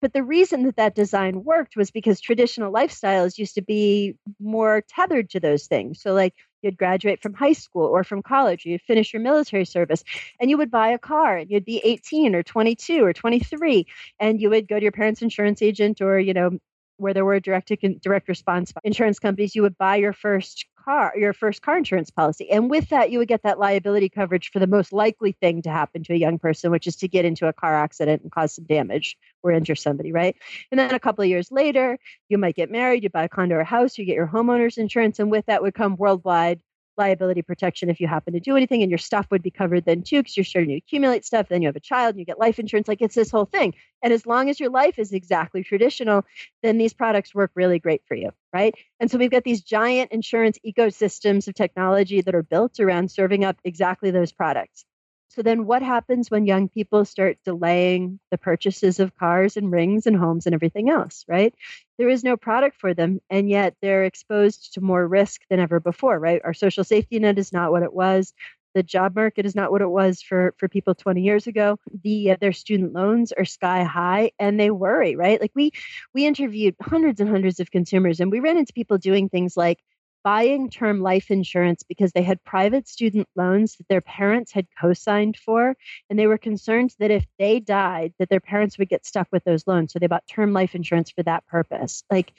But the reason that that design worked was because traditional lifestyles used to be more tethered to those things. So like you'd graduate from high school or from college, you'd finish your military service, and you would buy a car, and you'd be 18 or 22 or 23, and you would go to your parents' insurance agent or you know where there were direct direct response insurance companies, you would buy your first car, your first car insurance policy, and with that, you would get that liability coverage for the most likely thing to happen to a young person, which is to get into a car accident and cause some damage or injure somebody, right? And then a couple of years later, you might get married, you buy a condo or a house, you get your homeowner's insurance, and with that would come worldwide liability protection if you happen to do anything and your stuff would be covered then too because you're starting to accumulate stuff then you have a child and you get life insurance like it's this whole thing. And as long as your life is exactly traditional then these products work really great for you right? And so we've got these giant insurance ecosystems of technology that are built around serving up exactly those products so then what happens when young people start delaying the purchases of cars and rings and homes and everything else, right? There is no product for them and yet they're exposed to more risk than ever before, right? Our social safety net is not what it was. The job market is not what it was for for people 20 years ago. The uh, their student loans are sky high and they worry, right? Like we we interviewed hundreds and hundreds of consumers and we ran into people doing things like buying term life insurance because they had private student loans that their parents had co-signed for and they were concerned that if they died that their parents would get stuck with those loans. So they bought term life insurance for that purpose. Like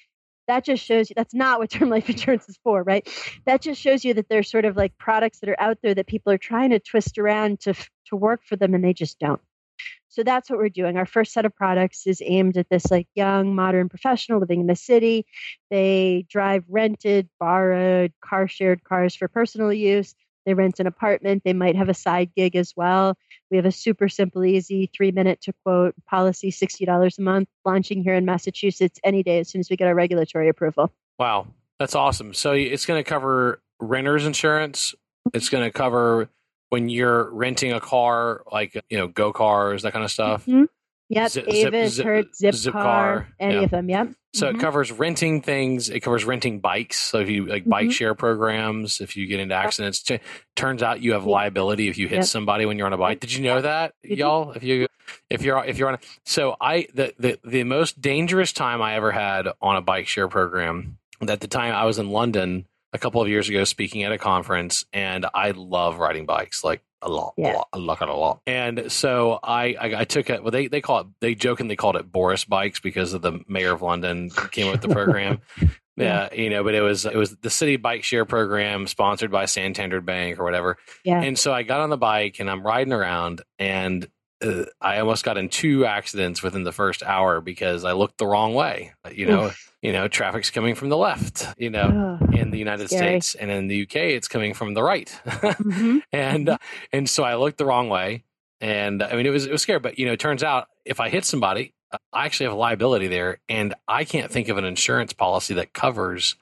that just shows you that's not what *laughs* term life insurance is for right? That just shows you that there's sort of like products that are out there that people are trying to twist around to to work for them and they just don't so that's what we're doing. Our first set of products is aimed at this like young modern professional living in the city. They drive rented, borrowed, car shared cars for personal use. They rent an apartment. They might have a side gig as well. We have a super simple, easy three minute to quote policy, $60 a month, launching here in Massachusetts any day as soon as we get our regulatory approval. Wow, that's awesome. So it's going to cover renter's insurance. It's going to cover when you're renting a car, like you know, go cars, that kind of stuff. Mm-hmm. Yep, zip, Avis, zip, Hertz, Zip, Zip car, car, any of them. Yep. So mm-hmm. it covers renting things. It covers renting bikes. So if you like mm-hmm. bike share programs, if you get into accidents, t- turns out you have liability if you hit yep. somebody when you're on a bike. Did you know that, y'all? If you if you're if you're on, a, so I the, the the most dangerous time I ever had on a bike share program. At the time I was in London a couple of years ago speaking at a conference, and I love riding bikes like a lot, yeah. a lot, a lot, a lot. And so I, I, I took it. Well, they they call it they jokingly called it Boris bikes because of the mayor of London came up with the program. *laughs* yeah. yeah, you know, but it was it was the city bike share program sponsored by Santander Bank or whatever. Yeah. And so I got on the bike and I'm riding around and uh, I almost got in two accidents within the first hour because I looked the wrong way. You know, you know, traffic's coming from the left. You know, oh, in the United scary. States and in the UK, it's coming from the right. *laughs* mm-hmm. and uh, and so I looked the wrong way, and I mean, it was it was scary. But you know, it turns out if I hit somebody, I actually have a liability there, and I can't think of an insurance policy that covers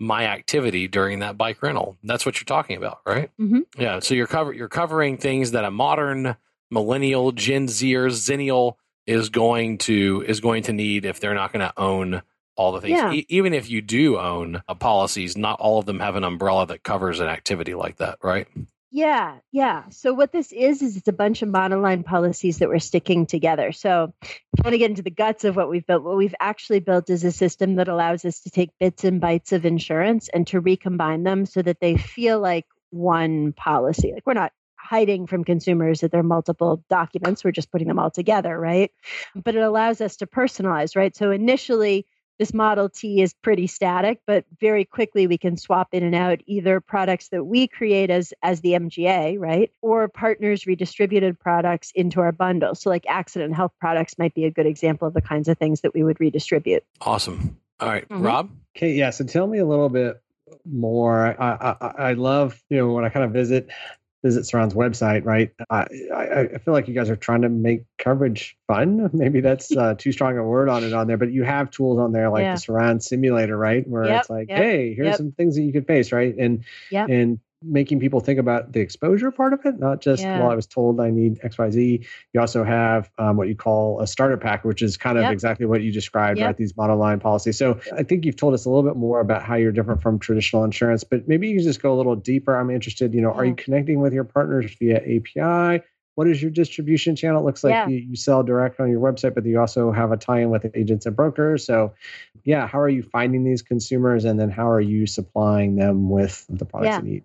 my activity during that bike rental. That's what you're talking about, right? Mhm. Yeah. So you're cover you're covering things that a modern millennial, Gen Z or Zennial is going to is going to need if they're not going to own all the things. Yeah. E- even if you do own policies, not all of them have an umbrella that covers an activity like that, right? Yeah, yeah. So what this is is it's a bunch of monoline policies that we're sticking together. So if you want to get into the guts of what we've built, what we've actually built is a system that allows us to take bits and bytes of insurance and to recombine them so that they feel like one policy. Like we're not hiding from consumers that there are multiple documents, we're just putting them all together, right? But it allows us to personalize, right? So initially this Model T is pretty static, but very quickly we can swap in and out either products that we create as as the MGA, right, or partners redistributed products into our bundle. So like accident health products might be a good example of the kinds of things that we would redistribute. Awesome. All right, Mhm. Rob. Okay, yeah. So tell me a little bit more. I I, I love you know when I kind of visit visit Surround's website, right? I, I I feel like you guys are trying to make coverage fun. *laughs* Maybe that's *laughs* uh, too strong a word on it on there, but you have tools on there like Yeah. the Surround Simulator, right? Where Yep, it's like, yep, hey, here's yep. some things that you could face, right? And and making people think about the exposure part of it, not just Yeah. well, I was told I need X, Y, Z. You also have um, what you call a starter pack, which is kind of Yep. exactly what you described, Yep. right? These monoline policies. So I think you've told us a little bit more about how you're different from traditional insurance, but maybe you can just go a little deeper. I'm interested, you know, are you connecting with your partners via API? What is your distribution channel? It looks like Yeah. you, you sell direct on your website, but you also have a tie-in with agents and brokers. So yeah, how are you finding these consumers and then how are you supplying them with the products Yeah. you need?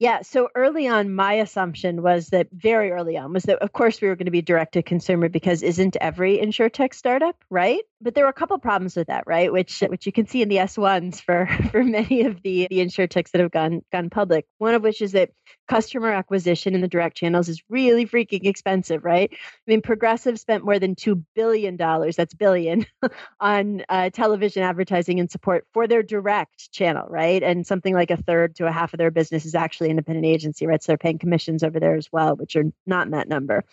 Yeah. So early on, my assumption was that very early on was that, of course, we were going to be direct to consumer because isn't every insurtech startup, right? But there were a couple problems with that, right? Which which you can see in the S ones for *laughs* for many of the the insurtechs that have gone gone public. One of which is that customer acquisition in the direct channels is really freaking expensive, right? I mean, Progressive spent more than two billion dollars. That's billion *laughs* on uh, television advertising and support for their direct channel, right? And something like a third to a half of their business is actually independent agency, right? So they're paying commissions over there as well, which are not in that number.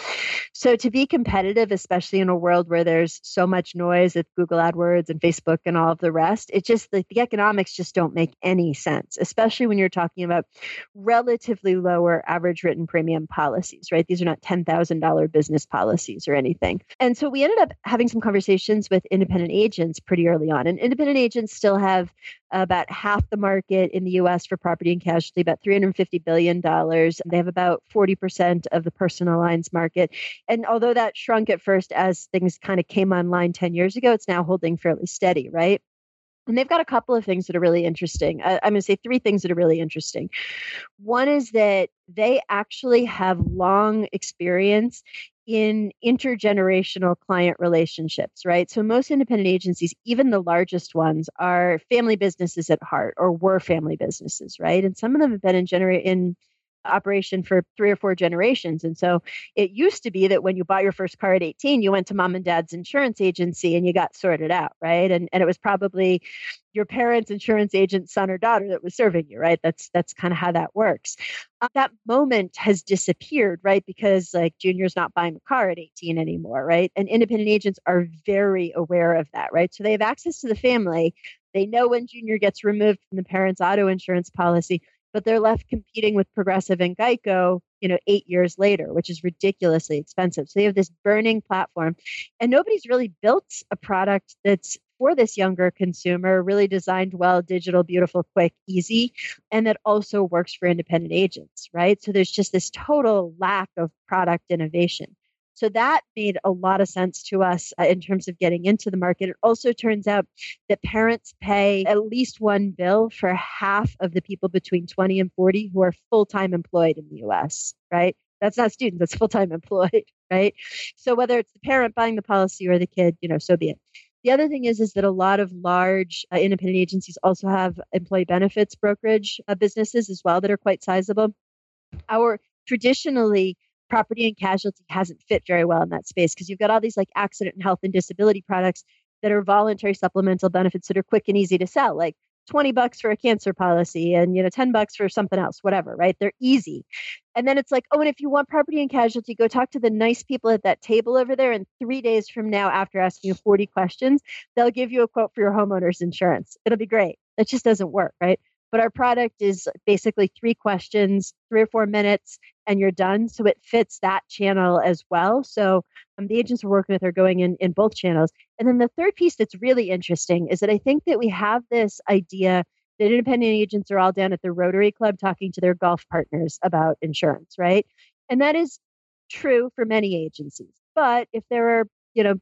So to be competitive, especially in a world where there's so much noise with Google AdWords and Facebook and all of the rest, it just the economics just don't make any sense, especially when you're talking about relatively lower average written premium policies, right? These are not $10,000 business policies or anything. And so we ended up having some conversations with independent agents pretty early on. And independent agents still have about half the market in the US for property and casualty, about $350 billion. They have about 40% of the personal lines market. And although that shrunk at first as things kind of came online 10 years ago, it's now holding fairly steady, right? And they've got a couple of things that are really interesting. I, I'm going to say three things that are really interesting. One is that they actually have long experience in intergenerational client relationships, right? So most independent agencies, even the largest ones, are family businesses at heart or were family businesses, right? And some of them have been in generate in operation for three or four generations. And so it used to be that when you bought your first car at 18, you went to mom and dad's insurance agency and you got sorted out, right? And and it was probably your parents' insurance agent, son or daughter, that was serving you, right? That's that's kind of how that works. Uh, that moment has disappeared, right? Because like Junior's not buying a car at 18 anymore, right? And independent agents are very aware of that, right? So they have access to the family. They know when Junior gets removed from the parents' auto insurance policy but they're left competing with Progressive and Geico, you know, eight years later, which is ridiculously expensive. So they have this burning platform, and nobody's really built a product that's for this younger consumer, really designed well, digital, beautiful, quick, easy, and that also works for independent agents, right? So there's just this total lack of product innovation. So that made a lot of sense to us uh, in terms of getting into the market. It also turns out that parents pay at least one bill for half of the people between 20 and 40 who are full time employed in the US, right? That's not students, that's full time *laughs* employed, right? So whether it's the parent buying the policy or the kid, you know, so be it. The other thing is, is that a lot of large uh, independent agencies also have employee benefits brokerage uh, businesses as well that are quite sizable. Our traditionally property and casualty hasn't fit very well in that space because you've got all these like accident and health and disability products that are voluntary supplemental benefits that are quick and easy to sell like 20 bucks for a cancer policy and you know 10 bucks for something else whatever right? They're easy. And then it's like oh and if you want property and casualty go talk to the nice people at that table over there and 3 days from now after asking you 40 questions they'll give you a quote for your homeowner's insurance. It'll be great. That just doesn't work, right? But our product is basically three questions, three or four minutes, and you're done. So it fits that channel as well. So um, the agents we're working with are going in in both channels. And then the third piece that's really interesting is that I think that we have this idea that independent agents are all down at the Rotary Club talking to their golf partners about insurance, right? And that is true for many agencies. But if there are, you know,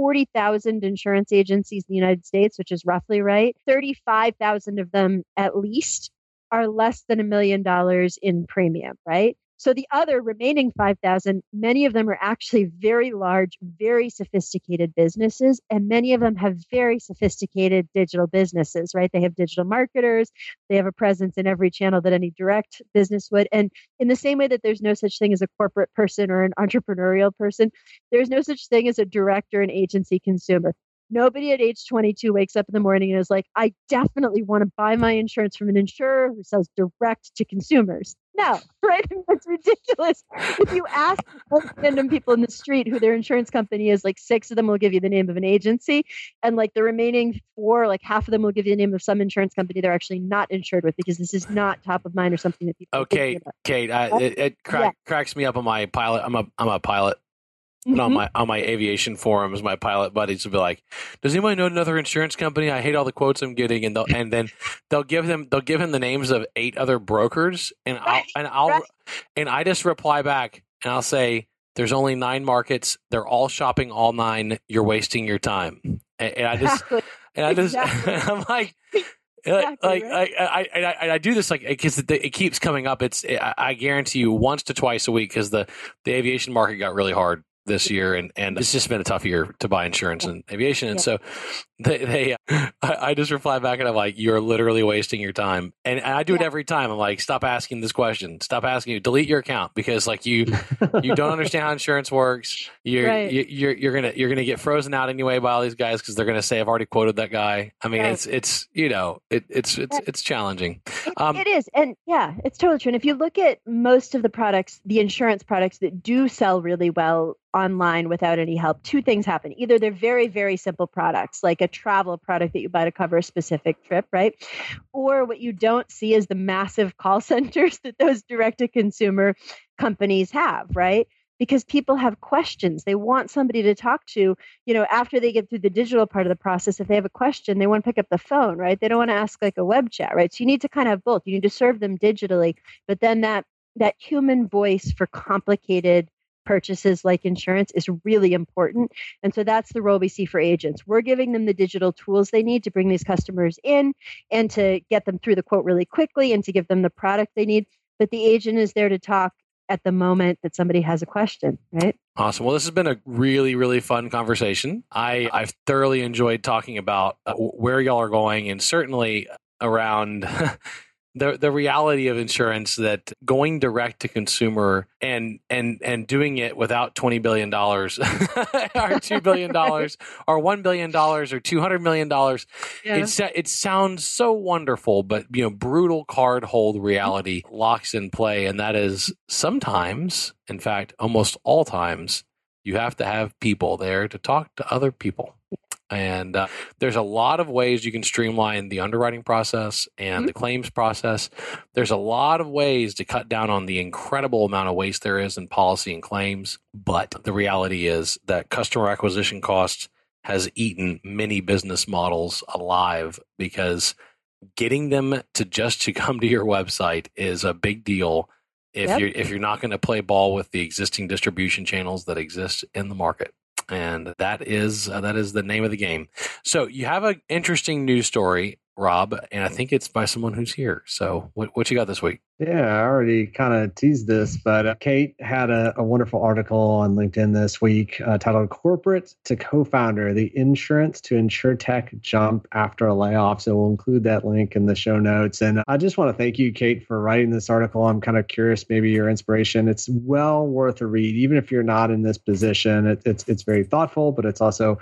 40,000 insurance agencies in the United States, which is roughly right. 35,000 of them at least are less than a million dollars in premium, right? So the other remaining 5,000, many of them are actually very large, very sophisticated businesses, and many of them have very sophisticated digital businesses, right? They have digital marketers, they have a presence in every channel that any direct business would. And in the same way that there's no such thing as a corporate person or an entrepreneurial person, there's no such thing as a direct or an agency consumer. Nobody at age 22 wakes up in the morning and is like, I definitely want to buy my insurance from an insurer who sells direct to consumers. No, *laughs* right? That's ridiculous. If you ask random people in the street who their insurance company is, like six of them will give you the name of an agency, and like the remaining four, like half of them will give you the name of some insurance company they're actually not insured with because this is not top of mind or something that people. Okay, Kate, I, it, it crack, yeah. cracks me up on my pilot. I'm a I'm a pilot Mm-hmm. on my on my aviation forums, my pilot buddies will be like, "Does anybody know another insurance company? I hate all the quotes I'm getting." And they'll and then they'll give them they'll give him the names of eight other brokers, and I'll and I'll right. and I just reply back and I'll say, "There's only nine markets. They're all shopping all nine. You're wasting your time." And, and I just exactly. and I just *laughs* exactly. I'm like. Exactly, like right? I, I, I, I, do this like because it, it, keeps coming up. It's I guarantee you once to twice a week because the the aviation market got really hard this year, and and it's just been a tough year to buy insurance and aviation, and so they, they *laughs* I, I, just reply back and I'm like, you're literally wasting your time, and, and I do yeah. it every time. I'm like, stop asking this question, stop asking you, delete your account because like you you don't understand how insurance works. You're right. you, you're you're gonna you're gonna get frozen out anyway by all these guys because they're gonna say I've already quoted that guy. I mean, right. it's it's you know it, it's it's it's challenging. Um, it is, and yeah, it's totally true. And if you look at most of the products, the insurance products that do sell really well online without any help, two things happen. Either they're very, very simple products, like a travel product that you buy to cover a specific trip, right? Or what you don't see is the massive call *laughs* centers that those direct to consumer companies have, right? Because people have questions. They want somebody to talk to, you know, after they get through the digital part of the process. If they have a question, they want to pick up the phone, right? They don't want to ask like a web chat, right? So you need to kind of have both. You need to serve them digitally, but then that that human voice for complicated purchases like insurance is really important. And so that's the role we see for agents. We're giving them the digital tools they need to bring these customers in and to get them through the quote really quickly and to give them the product they need. But the agent is there to talk at the moment that somebody has a question, right? Awesome. Well, this has been a really, really fun conversation. I, I've thoroughly enjoyed talking about uh, where y'all are going and certainly around *laughs* the the reality of insurance that going direct to consumer and and and doing it without twenty billion dollars *laughs* or two billion dollars *laughs* or one billion dollars or two hundred million dollars, yeah. it it sounds so wonderful, but you know, brutal card hold reality mm-hmm. locks in play, and that is sometimes, in fact, almost all times, you have to have people there to talk to other people. And uh, there's a lot of ways you can streamline the underwriting process and mm-hmm. the claims process. There's a lot of ways to cut down on the incredible amount of waste there is in policy and claims. But the reality is that customer acquisition costs has eaten many business models alive because getting them to just to come to your website is a big deal if yep. you're if you're not going to play ball with the existing distribution channels that exist in the market and that is uh, that is the name of the game. So you have an interesting news story, Rob, and I think it's by someone who's here. So what what you got this week? Yeah, I already kind of teased this, but uh, Kate had a, a, wonderful article on LinkedIn this week uh, titled Corporate to Co founder The Insurance to Insure Tech Jump After a Layoff. So we'll include that link in the show notes. And I just want to thank you, Kate, for writing this article. I'm kind of curious, maybe your inspiration. It's well worth a read, even if you're not in this position. It, it's, it's very thoughtful, but it's also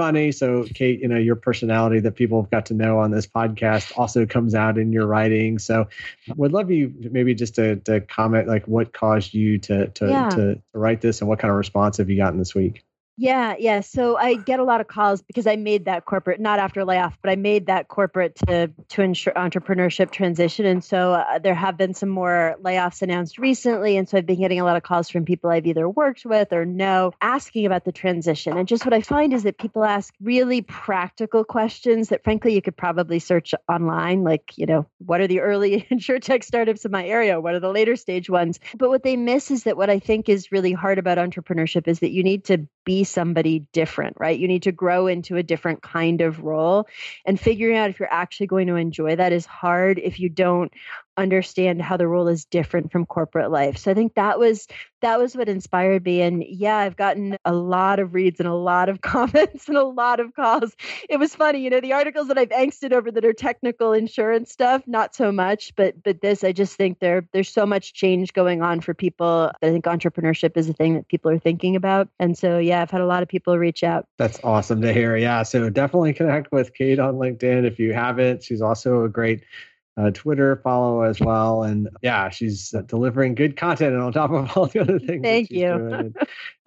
funny. So, Kate, you know, your personality that people have got to know on this podcast also comes out in your writing. So, would love you maybe just to, to comment like what caused you to to, yeah. to to write this and what kind of response have you gotten this week? Yeah, yeah. So I get a lot of calls because I made that corporate, not after layoff, but I made that corporate to to ensure entrepreneurship transition. And so uh, there have been some more layoffs announced recently, and so I've been getting a lot of calls from people I've either worked with or know asking about the transition. And just what I find is that people ask really practical questions that, frankly, you could probably search online, like you know, what are the early *laughs* insurtech startups in my area? What are the later stage ones? But what they miss is that what I think is really hard about entrepreneurship is that you need to be somebody different, right? You need to grow into a different kind of role. And figuring out if you're actually going to enjoy that is hard if you don't understand how the role is different from corporate life. So I think that was that was what inspired me and yeah, I've gotten a lot of reads and a lot of *laughs* comments and a lot of calls. It was funny, you know, the articles that I've angsted over that are technical insurance stuff, not so much, but but this I just think there there's so much change going on for people. I think entrepreneurship is a thing that people are thinking about. And so yeah, I've had a lot of people reach out. That's awesome to hear. Yeah, so definitely connect with Kate on LinkedIn if you haven't. She's also a great uh, Twitter follow as well. And yeah, she's uh, delivering good content and on top of *laughs* all the other things. Thank you.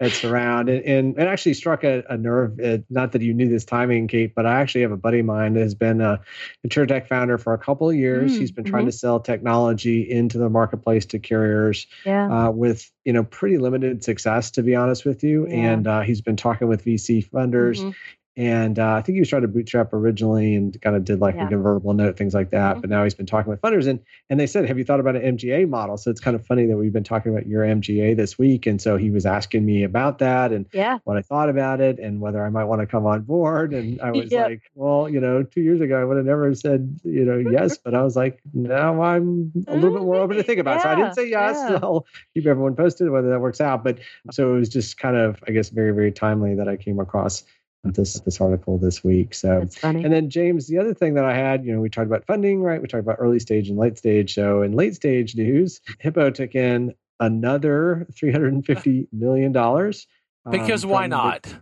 it's *laughs* around and, and it actually struck a, a nerve. It, not that you knew this timing, Kate, but I actually have a buddy of mine that has been a tech founder for a couple of years. Mm, He's been trying mm-hmm. to sell technology into the marketplace to carriers yeah. uh, with you know pretty limited success, to be honest with you. Yeah. And uh, he's been talking with VC funders. Mm-hmm and uh, I think he was trying to bootstrap originally and kind of did like yeah. a convertible note, things like that. Mm-hmm. But now he's been talking with funders, and and they said, "Have you thought about an MGA model?" So it's kind of funny that we've been talking about your MGA this week, and so he was asking me about that and yeah. what I thought about it and whether I might want to come on board. And I *laughs* was yep. like, "Well, you know, two years ago I would have never said you know yes," but I was like, now I'm a little bit more open to think about. Yeah. So I didn't say yes. Yeah. *laughs* I'll keep everyone posted whether that works out. But so it was just kind of, I guess, very very timely that I came across this this article this week. So That's funny. And then James, the other thing that I had, you know, we talked about funding, right? We talked about early stage and late stage. So in late stage news, Hippo took in another three hundred and fifty million dollars. Because um, why not?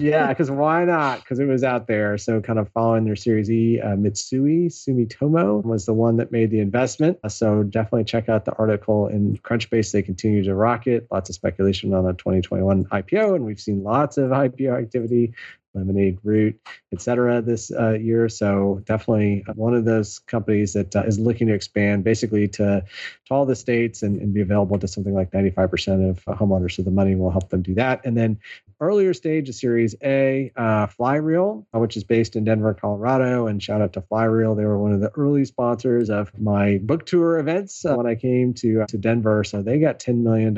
Yeah, because why not? Because it was out there. So, kind of following their Series E, uh, Mitsui Sumitomo was the one that made the investment. Uh, so, definitely check out the article in Crunchbase. They continue to rock it. Lots of speculation on a 2021 IPO, and we've seen lots of IPO activity Lemonade, Root, et cetera, this uh, year. So definitely one of those companies that uh, is looking to expand basically to, to all the states and, and be available to something like 95% of homeowners. So the money will help them do that. And then earlier stage of Series A, uh, Flyreel, uh, which is based in Denver, Colorado. And shout out to Flyreel. They were one of the early sponsors of my book tour events uh, when I came to, uh, to Denver. So they got $10 million.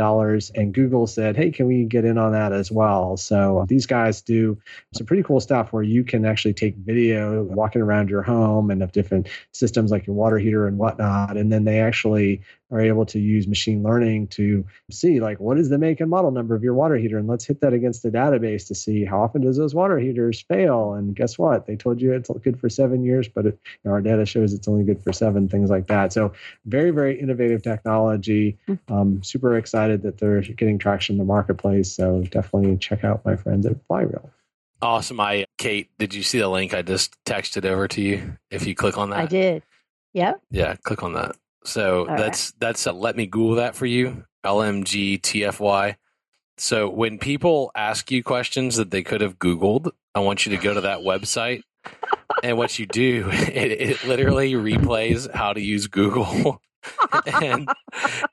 And Google said, hey, can we get in on that as well? So these guys do some pretty cool stuff where you can actually take video walking around your home and of different systems like your water heater and whatnot. And then they actually are able to use machine learning to see like what is the make and model number of your water heater? And let's hit that against the database to see how often does those water heaters fail? And guess what? They told you it's good for seven years but it, you know, our data shows it's only good for seven things like that. So very very innovative technology. Hmm. um, super excited that they're getting traction in the marketplace. So definitely check out my friends at flyreel awesome i kate did you see the link i just texted over to you if you click on that i did Yep. yeah click on that so All that's right. that's a, let me Google that for you. LMGTFY. So when people ask you questions that they could have Googled, I want you to go to that website. and what you do, *laughs* it, it literally replays how to use Google. *laughs* and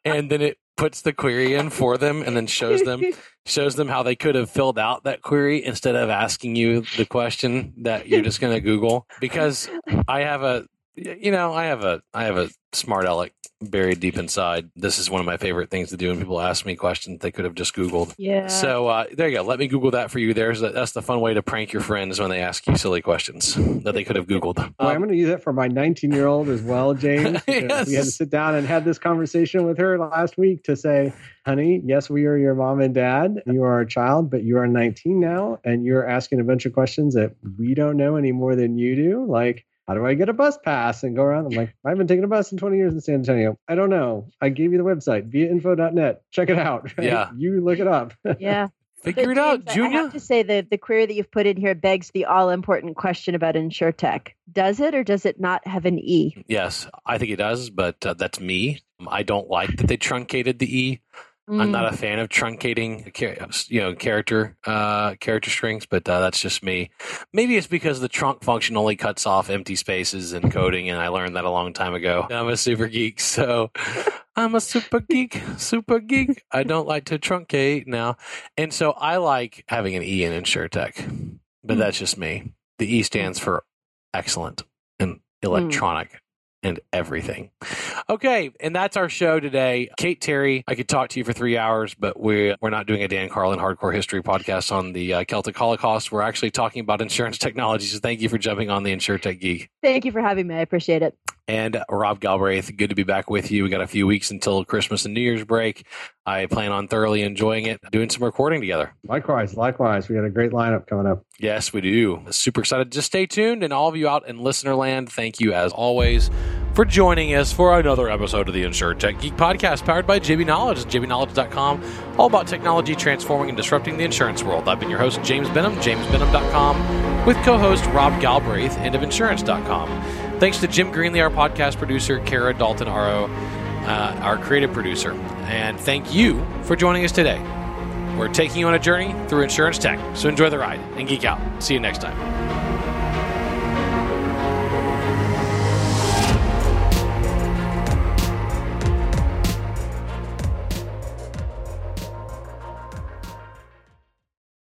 and then it puts the query in for them and then shows them shows them how they could have filled out that query instead of asking you the question that you're just going to google. Because i have a you know, I have a I have a smart aleck buried deep inside. This is one of my favorite things to do when people ask me questions they could have just Googled. Yeah. So uh, there you go. Let me Google that for you. There's a, that's the fun way to prank your friends when they ask you silly questions that they could have Googled. Well, um, I'm going to use it for my 19 year old as well, James. *laughs* yes. We had to sit down and had this conversation with her last week to say, honey, yes, we are your mom and dad. You are a child, but you are 19 now, and you're asking a bunch of questions that we don't know any more than you do. Like how do I get a bus pass and go around? I'm like, I haven't taken a bus in 20 years in San Antonio. I don't know. I gave you the website, viainfo.net. Check it out. Right? *laughs* Yeah. You look it up. *laughs* Yeah. Figure it out, Junior. I have to say that the query that you've put in here begs the all important question about InsurTech. Does it or does it not have an E? Yes, I think it does, but uh, that's me. I don't like that they truncated the E. I'm not a fan of truncating, you know, character uh, character strings, but uh, that's just me. Maybe it's because the trunk function only cuts off empty spaces in coding, and I learned that a long time ago. I'm a super geek, so *laughs* I'm a super geek, super geek. I don't like to truncate now, and so I like having an E in InsureTech, but that's just me. The E stands for excellent and electronic and everything. Okay, and that's our show today. Kate Terry, I could talk to you for three hours, but we're, we're not doing a Dan Carlin Hardcore History podcast on the uh, Celtic Holocaust. We're actually talking about insurance technology. So thank you for jumping on the InsureTech Geek. Thank you for having me. I appreciate it. And Rob Galbraith, good to be back with you. We got a few weeks until Christmas and New Year's break. I plan on thoroughly enjoying it, doing some recording together. Likewise, likewise. We got a great lineup coming up. Yes, we do. Super excited. Just stay tuned. And all of you out in listener land, thank you as always for joining us for another episode of the InsureTech Geek Podcast powered by JB Knowledge, jbknowledge.com, all about technology transforming and disrupting the insurance world. I've been your host, James Benham, jamesbenham.com, with co host Rob Galbraith, and of insurance.com. Thanks to Jim Greenley, our podcast producer, Kara Dalton Aro, uh, our creative producer. And thank you for joining us today. We're taking you on a journey through insurance tech, so enjoy the ride and geek out. See you next time.